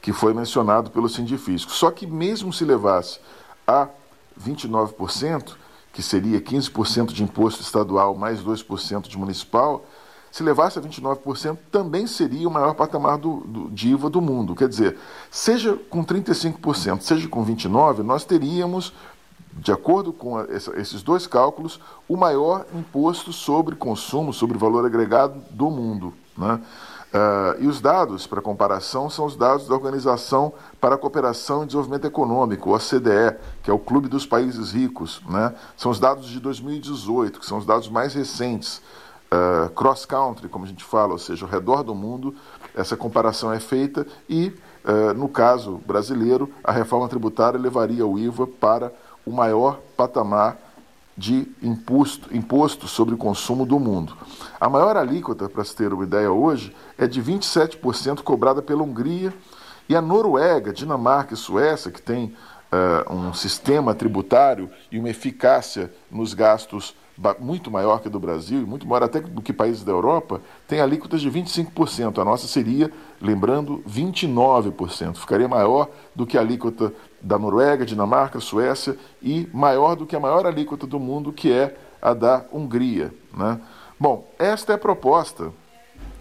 que foi mencionado pelo Sindifisco. Só que mesmo se levasse a 29%, que seria 15% de imposto estadual mais 2% de municipal, se levasse a 29%, também seria o maior patamar do, do, de IVA do mundo. Quer dizer, seja com 35%, seja com 29%, nós teríamos, de acordo com a, essa, esses dois cálculos, o maior imposto sobre consumo, sobre valor agregado do mundo. Né? Uh, e os dados para comparação são os dados da Organização para a Cooperação e Desenvolvimento Econômico, OCDE, que é o Clube dos Países Ricos. Né? São os dados de 2018, que são os dados mais recentes. Uh, Cross-country, como a gente fala, ou seja, ao redor do mundo, essa comparação é feita e, uh, no caso brasileiro, a reforma tributária levaria o IVA para o maior patamar de imposto, imposto sobre o consumo do mundo. A maior alíquota, para se ter uma ideia hoje, é de 27% cobrada pela Hungria e a Noruega, Dinamarca e Suécia, que tem uh, um sistema tributário e uma eficácia nos gastos muito maior que do Brasil, e muito maior até do que países da Europa, tem alíquotas de 25%. A nossa seria, lembrando, 29%. Ficaria maior do que a alíquota da Noruega, Dinamarca, Suécia e maior do que a maior alíquota do mundo, que é a da Hungria. Né? Bom, esta é a proposta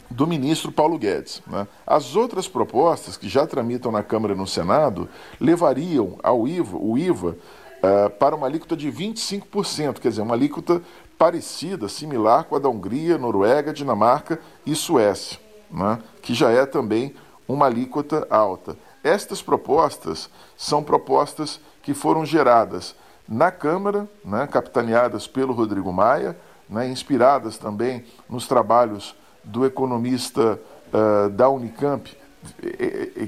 do ministro Paulo Guedes. Né? As outras propostas que já tramitam na Câmara e no Senado levariam ao IVA, o IVA uh, para uma alíquota de 25%, quer dizer, uma alíquota parecida, similar com a da Hungria, Noruega, Dinamarca e Suécia, né? que já é também uma alíquota alta. Estas propostas são propostas que foram geradas na Câmara, né, capitaneadas pelo Rodrigo Maia, né, inspiradas também nos trabalhos do economista uh, da Unicamp,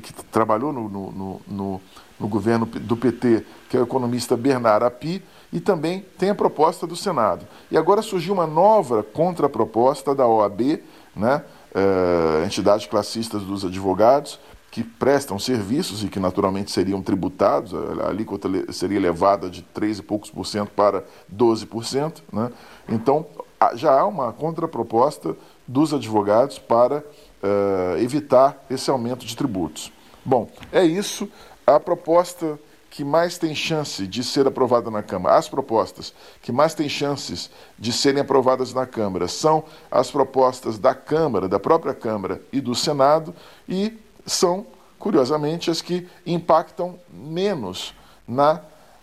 que trabalhou no, no, no, no, governo do PT, que é o economista Bernard Api, e também tem a proposta do Senado. E agora surgiu uma nova contraproposta da OAB, né, uh, entidade classistas dos advogados, que prestam serviços e que naturalmente seriam tributados, a alíquota seria elevada de 3 e poucos por cento para 12 por cento. Né? Então, já há uma contraproposta dos advogados para uh, evitar esse aumento de tributos. Bom, é isso. A proposta que mais tem chance de ser aprovada na Câmara, as propostas que mais têm chances de serem aprovadas na Câmara são as propostas da Câmara, da própria Câmara e do Senado, e são, curiosamente, as que impactam menos na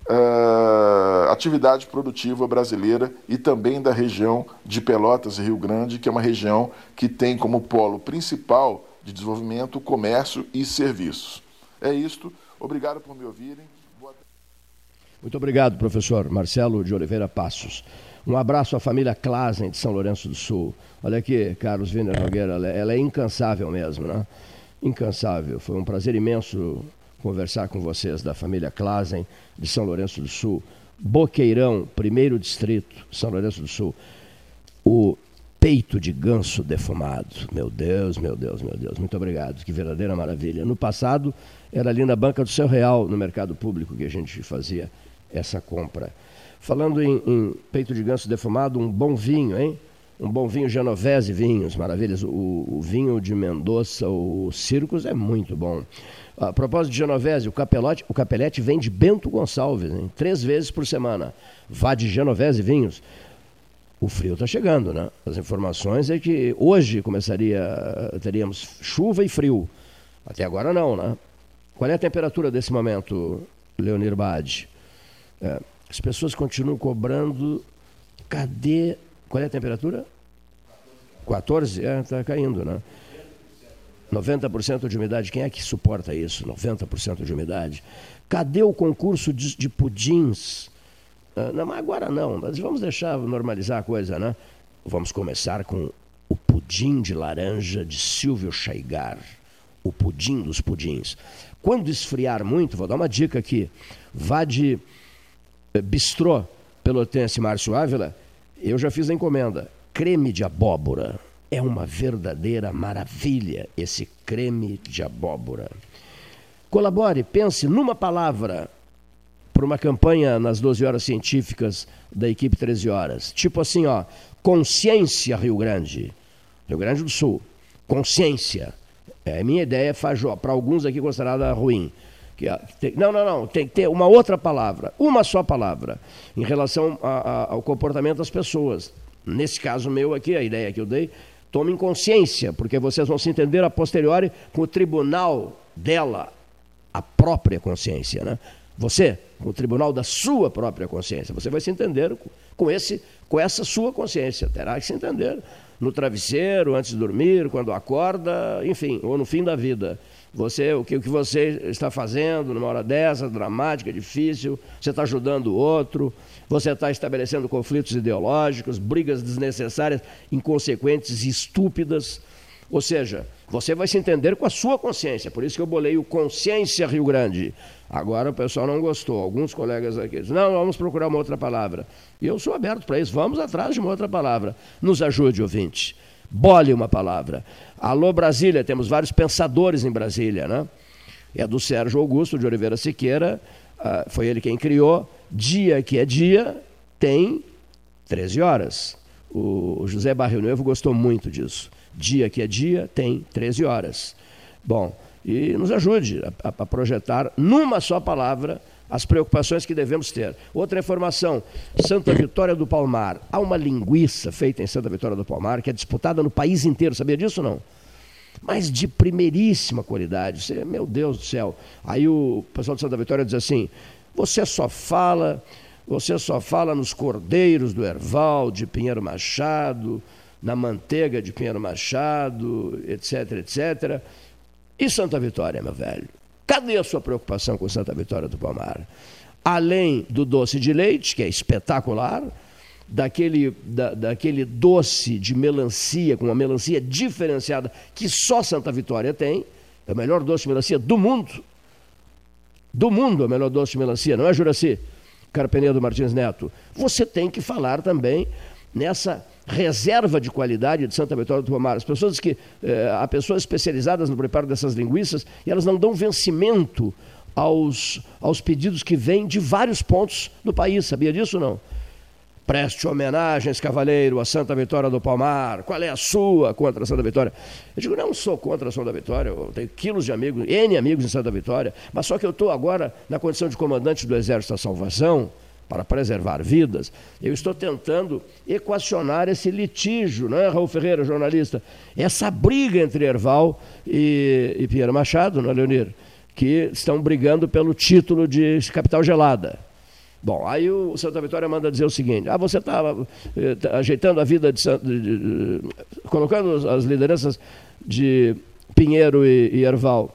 uh, atividade produtiva brasileira e também da região de Pelotas e Rio Grande, que é uma região que tem como polo principal de desenvolvimento comércio e serviços. É isto. Obrigado por me ouvirem. Muito obrigado, professor Marcelo de Oliveira Passos. Um abraço à família Klasen de São Lourenço do Sul. Olha aqui, Carlos Wiener Nogueira, ela é incansável mesmo, né? Incansável. Foi um prazer imenso conversar com vocês da família Klasen, de São Lourenço do Sul. Boqueirão, primeiro distrito, São Lourenço do Sul. O peito de ganso defumado. Meu Deus, meu Deus, meu Deus. Muito obrigado. Que verdadeira maravilha. No passado, era ali na banca do Seu Real, no mercado público, que a gente fazia essa compra. Falando em, em peito de ganso defumado, um bom vinho, hein? Um bom vinho Genovese Vinhos, maravilhas. O, o, vinho de Mendoza, o Circos, é muito bom. A propósito de Genovese, o, capelote, o capelete vem de Bento Gonçalves, hein? três vezes por semana. Vá de Genovese Vinhos. O frio está chegando, né? As informações é que hoje começaria, teríamos chuva e frio. Até agora não, né? Qual é a temperatura desse momento, Leonir Bade? É, as pessoas continuam cobrando. Cadê qual é a temperatura? 14? É, está caindo, né? 90% de umidade. Quem é que suporta isso? 90% de umidade. Cadê o concurso de, de pudins? Ah, não, mas agora não. Mas vamos deixar normalizar a coisa, né? Vamos começar com o pudim de laranja de Silvio Chaigar. O pudim dos pudins. Quando esfriar muito, vou dar uma dica aqui. Vá de eh, bistrô pelotense Márcio Ávila eu já fiz a encomenda. Creme de abóbora. É uma verdadeira maravilha esse creme de abóbora. Colabore, pense numa palavra para uma campanha nas 12 horas científicas da equipe 13 horas. Tipo assim, ó, consciência Rio Grande. Rio Grande do Sul. Consciência. É, minha ideia faz para alguns aqui considerada ruim. Que, tem, não, não, não, tem que ter uma outra palavra, uma só palavra, em relação a, a, ao comportamento das pessoas. Nesse caso meu aqui, a ideia que eu dei, tomem consciência, porque vocês vão se entender a posteriori com o tribunal dela, a própria consciência, né? Você, com o tribunal da sua própria consciência, você vai se entender com, esse, com essa sua consciência, terá que se entender no travesseiro, antes de dormir, quando acorda, enfim, ou no fim da vida. Você, o que, o que você está fazendo numa hora dessa, dramática, difícil, você está ajudando o outro, você está estabelecendo conflitos ideológicos, brigas desnecessárias, inconsequentes e estúpidas. Ou seja, você vai se entender com a sua consciência. Por isso que eu bolei o Consciência Rio Grande. Agora o pessoal não gostou. Alguns colegas aqui dizem, não, vamos procurar uma outra palavra. E eu sou aberto para isso. Vamos atrás de uma outra palavra. Nos ajude, ouvinte. Bole uma palavra. Alô Brasília, temos vários pensadores em Brasília, né? É do Sérgio Augusto de Oliveira Siqueira, uh, foi ele quem criou. Dia que é dia, tem 13 horas. O José Barrio Novo gostou muito disso. Dia que é dia tem 13 horas. Bom, e nos ajude a, a projetar numa só palavra as preocupações que devemos ter. Outra informação: Santa Vitória do Palmar. Há uma linguiça feita em Santa Vitória do Palmar que é disputada no país inteiro. Sabia disso ou não? Mas de primeiríssima qualidade. Você, meu Deus do céu. Aí o pessoal de Santa Vitória diz assim: você só fala, você só fala nos cordeiros do Erval, de Pinheiro Machado, na manteiga de Pinheiro Machado, etc, etc. E Santa Vitória, meu velho? Cadê a sua preocupação com Santa Vitória do Palmar? Além do doce de leite, que é espetacular, daquele, da, daquele doce de melancia, com uma melancia diferenciada, que só Santa Vitória tem, é o melhor doce de melancia do mundo. Do mundo é o melhor doce de melancia, não é, Juraci? Carpenedo Martins Neto. Você tem que falar também nessa reserva de qualidade de Santa Vitória do Palmar. As pessoas que eh, há pessoas especializadas no preparo dessas linguiças e elas não dão vencimento aos, aos pedidos que vêm de vários pontos do país. Sabia disso não? Preste homenagens, cavaleiro, a Santa Vitória do Palmar. Qual é a sua contra a Santa Vitória? Eu digo, não sou contra a Santa Vitória, eu tenho quilos de amigos, N amigos em Santa Vitória, mas só que eu estou agora na condição de comandante do Exército da Salvação, para preservar vidas, eu estou tentando equacionar esse litígio, não é, Raul Ferreira, jornalista? Essa briga entre Erval e, e Pinheiro Machado, é, Leonir? Que estão brigando pelo título de capital gelada. Bom, aí o Santa Vitória manda dizer o seguinte: ah, você está eh, tá ajeitando a vida de, de, de, colocando as lideranças de Pinheiro e, e Erval.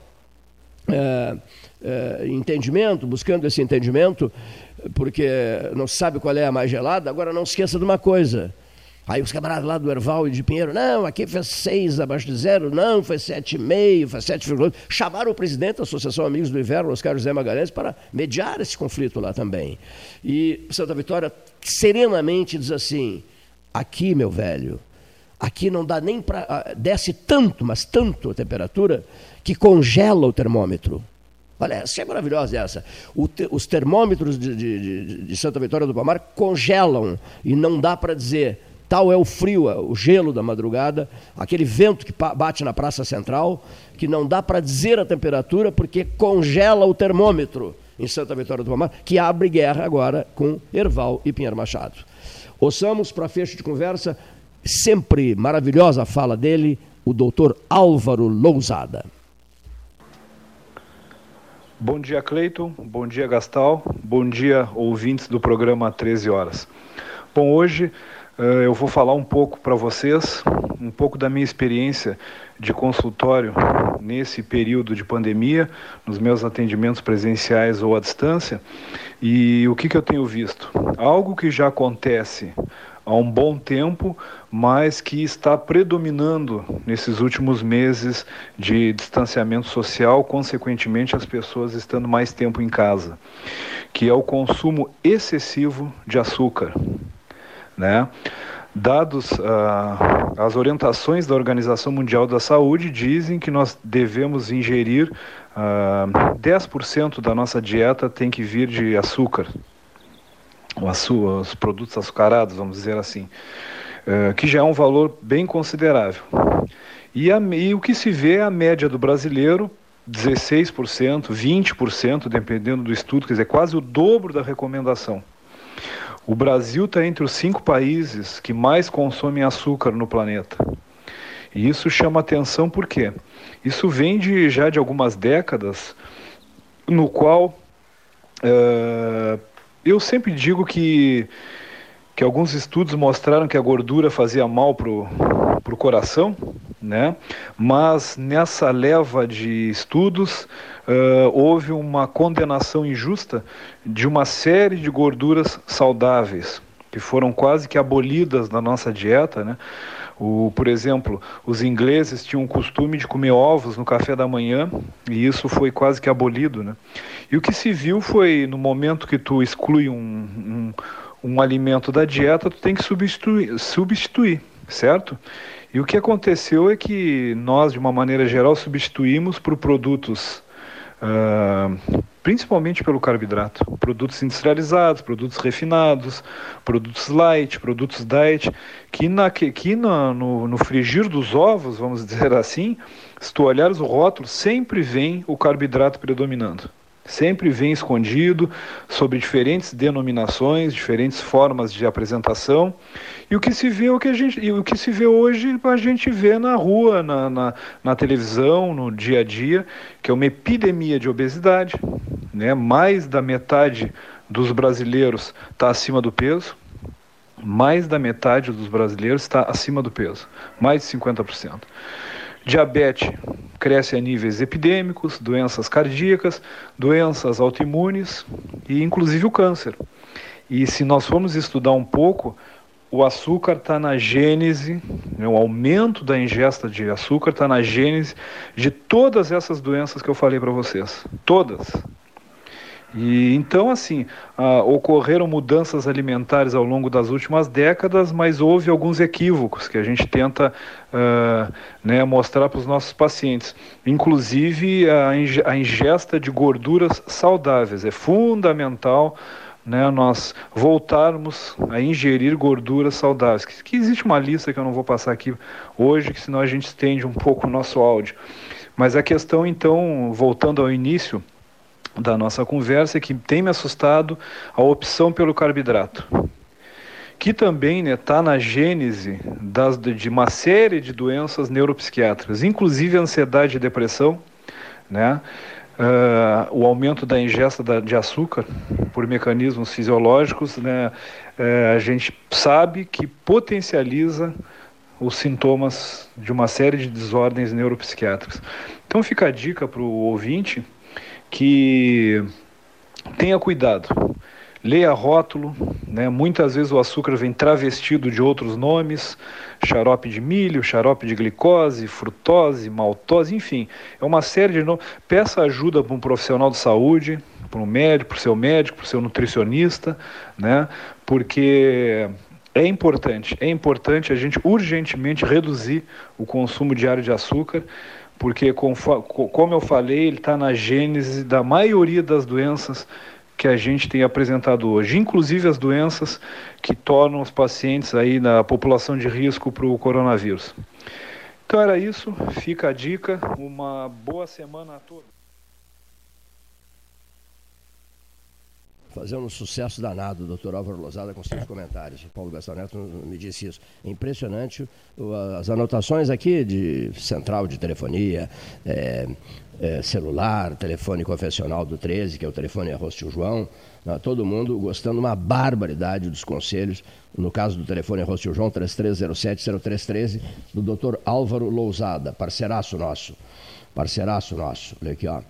É, é, entendimento, buscando esse entendimento, porque não sabe qual é a mais gelada, agora não esqueça de uma coisa. Aí os camaradas lá do Erval e de Pinheiro, não, aqui foi seis abaixo de zero, não, foi sete e meio, foi sete Chamaram o presidente da Associação Amigos do Inverno, Oscar José Magalhães, para mediar esse conflito lá também. E Santa Vitória serenamente diz assim, aqui, meu velho, aqui não dá nem para... Ah, desce tanto, mas tanto a temperatura, que congela o termômetro. Olha, essa é maravilhosa essa. Te, os termômetros de, de, de, Santa Vitória do Palmar congelam e não dá para dizer tal é o frio, o gelo da madrugada, aquele vento que bate na Praça Central, que não dá para dizer a temperatura porque congela o termômetro em Santa Vitória do Palmar, que abre guerra agora com Erval e Pinheiro Machado. Ouçamos para fecho de conversa, sempre maravilhosa a fala dele, o doutor Álvaro Lousada. Bom dia, Cleiton. Bom dia, Gastal. Bom dia, ouvintes do programa 13 Horas. Bom, hoje uh, eu vou falar um pouco para vocês, um pouco da minha experiência de consultório nesse período de pandemia, nos meus atendimentos presenciais ou à distância, e o que, que eu tenho visto. Algo que já acontece há um bom tempo, mas que está predominando nesses últimos meses de distanciamento social, consequentemente as pessoas estando mais tempo em casa, que é o consumo excessivo de açúcar, né? Dados ah, as orientações da Organização Mundial da Saúde dizem que nós devemos ingerir ah, 10% da nossa dieta tem que vir de açúcar, os produtos açucarados, vamos dizer assim, uh, que já é um valor bem considerável. E, a, e o que se vê é a média do brasileiro 16%, 20%, dependendo do estudo, quer dizer, quase o dobro da recomendação. O Brasil está entre os cinco países que mais consomem açúcar no planeta. E isso chama atenção por quê? Isso vem de, já de algumas décadas, no qual uh, eu sempre digo que, que alguns estudos mostraram que a gordura fazia mal para o coração, né? mas nessa leva de estudos uh, houve uma condenação injusta de uma série de gorduras saudáveis que foram quase que abolidas na nossa dieta, né? O, por exemplo, os ingleses tinham o costume de comer ovos no café da manhã e isso foi quase que abolido, né? E o que se viu foi no momento que tu exclui um, um, um alimento da dieta, tu tem que substituir, substituir, certo? E o que aconteceu é que nós, de uma maneira geral, substituímos por produtos uh, principalmente pelo carboidrato. Produtos industrializados, produtos refinados, produtos light, produtos diet, que, na, que, na, no, no frigir dos ovos, vamos *laughs* dizer assim, se tu olhares o rótulo, sempre vem o carboidrato predominando. Sempre vem escondido sobre diferentes denominações, diferentes formas de apresentação. E o que se vê, o que a gente, o que se vê hoje, a gente vê na rua, na, na, na televisão, no dia a dia, que é uma epidemia de obesidade. Né? Mais da metade dos brasileiros está acima do peso. Mais da metade dos brasileiros está acima do peso. Mais de 50%. Diabetes cresce a níveis epidêmicos, doenças cardíacas, doenças autoimunes e inclusive o câncer. E se nós formos estudar um pouco, o açúcar está na gênese, né, o aumento da ingesta de açúcar está na gênese de todas essas doenças que eu falei para vocês. Todas. E então, assim, ah, ocorreram mudanças alimentares ao longo das últimas décadas, mas houve alguns equívocos que a gente tenta ah, né, mostrar para os nossos pacientes. Inclusive, a ingesta de gorduras saudáveis é fundamental. Né, nós voltarmos a ingerir gorduras saudáveis. Que, que existe uma lista que eu não vou passar aqui hoje, que senão a gente estende um pouco o nosso áudio. Mas a questão, então, voltando ao início, da nossa conversa que tem me assustado a opção pelo carboidrato, que também está né, tá na gênese das, de uma série de doenças neuropsiquiátricas, inclusive ansiedade e depressão, né? Uh, o aumento da ingesta da, de açúcar por mecanismos fisiológicos, né? Uh, a gente sabe que potencializa os sintomas de uma série de desordens neuropsiquiátricas. Então fica a dica para o ouvinte que tenha cuidado. Leia rótulo, né? muitas vezes o açúcar vem travestido de outros nomes, xarope de milho, xarope de glicose, frutose, maltose, enfim, é uma série de nomes. Peça ajuda para um profissional de saúde, para um médico, para o seu médico, para o seu nutricionista, né? porque é importante, é importante a gente urgentemente reduzir o consumo diário de açúcar porque, como eu falei, ele está na gênese da maioria das doenças que a gente tem apresentado hoje, inclusive as doenças que tornam os pacientes aí na população de risco para o coronavírus. Então era isso, fica a dica, uma boa semana a todos. Fazendo um sucesso danado, doutor Álvaro Lozada, com seus comentários. O Paulo Gastão Neto me disse isso. Impressionante as anotações aqui de central de telefonia, é, é, celular, telefone confessional do 13, que é o telefone Arroz João. Né? Todo mundo gostando uma barbaridade dos conselhos. No caso do telefone Arroz João, 3307-0313, do doutor Álvaro Lousada, parceiraço nosso. Parceiraço nosso. Olha aqui, ó.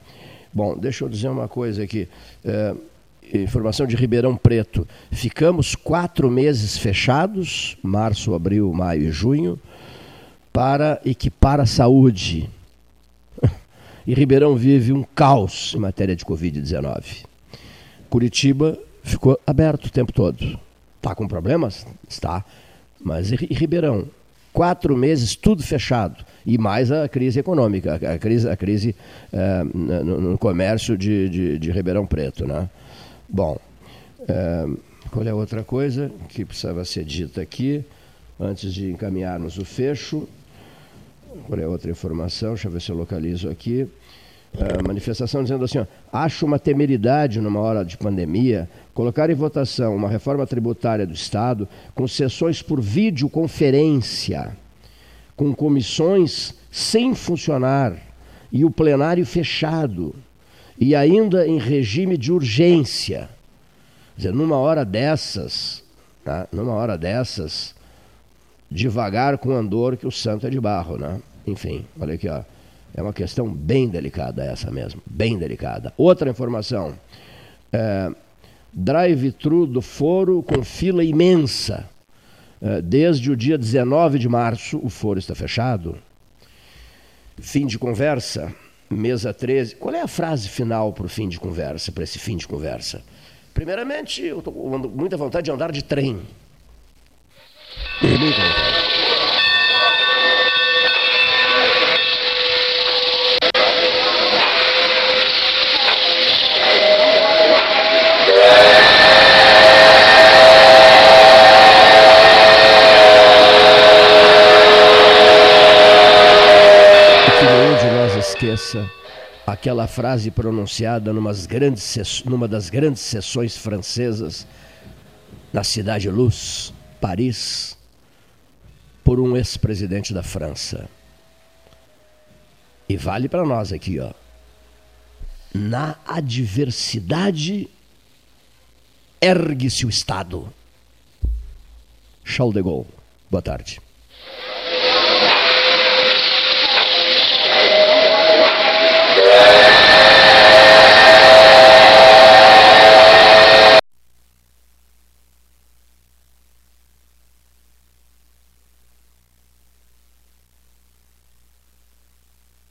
Bom, deixa eu dizer uma coisa aqui. É, informação de Ribeirão Preto. Ficamos quatro meses fechados, março, abril, maio e junho, para equipar a saúde. *laughs* E Ribeirão vive um caos em matéria de Covid-19. Curitiba ficou aberto o tempo todo. Está com problemas? Está. Mas e Ribeirão? Quatro meses, tudo fechado. E mais a crise econômica, a crise, a crise uh, no, no, comércio de, de, de Ribeirão Preto. Né? Bom, é, qual é a outra coisa que precisava ser dita aqui, antes de encaminharmos o fecho? Qual é a outra informação? Deixa eu ver se eu localizo aqui. É, manifestação dizendo assim: ó, acho uma temeridade numa hora de pandemia colocar em votação uma reforma tributária do Estado com sessões por videoconferência, com comissões sem funcionar e o plenário fechado e ainda em regime de urgência. Quer dizer, numa hora dessas, tá? numa hora dessas, devagar com andor que o santo é de barro, né? Enfim, olha aqui, ó. É uma questão bem delicada essa mesmo, bem delicada. Outra informação. É, Drive-thru do foro com fila imensa. É, desde o dia 19 de março, o foro está fechado. Fim de conversa mesa 13. Qual é a frase final para o fim de conversa, para esse fim de conversa? Primeiramente, eu estou com muita vontade de andar de trem. Muita vontade. Esqueça aquela frase pronunciada grandes, numa das grandes sessões francesas na Cidade Luz, Paris, por um ex-presidente da França. E vale para nós aqui, ó. Na adversidade ergue-se o Estado. Charles de Gaulle. Boa tarde.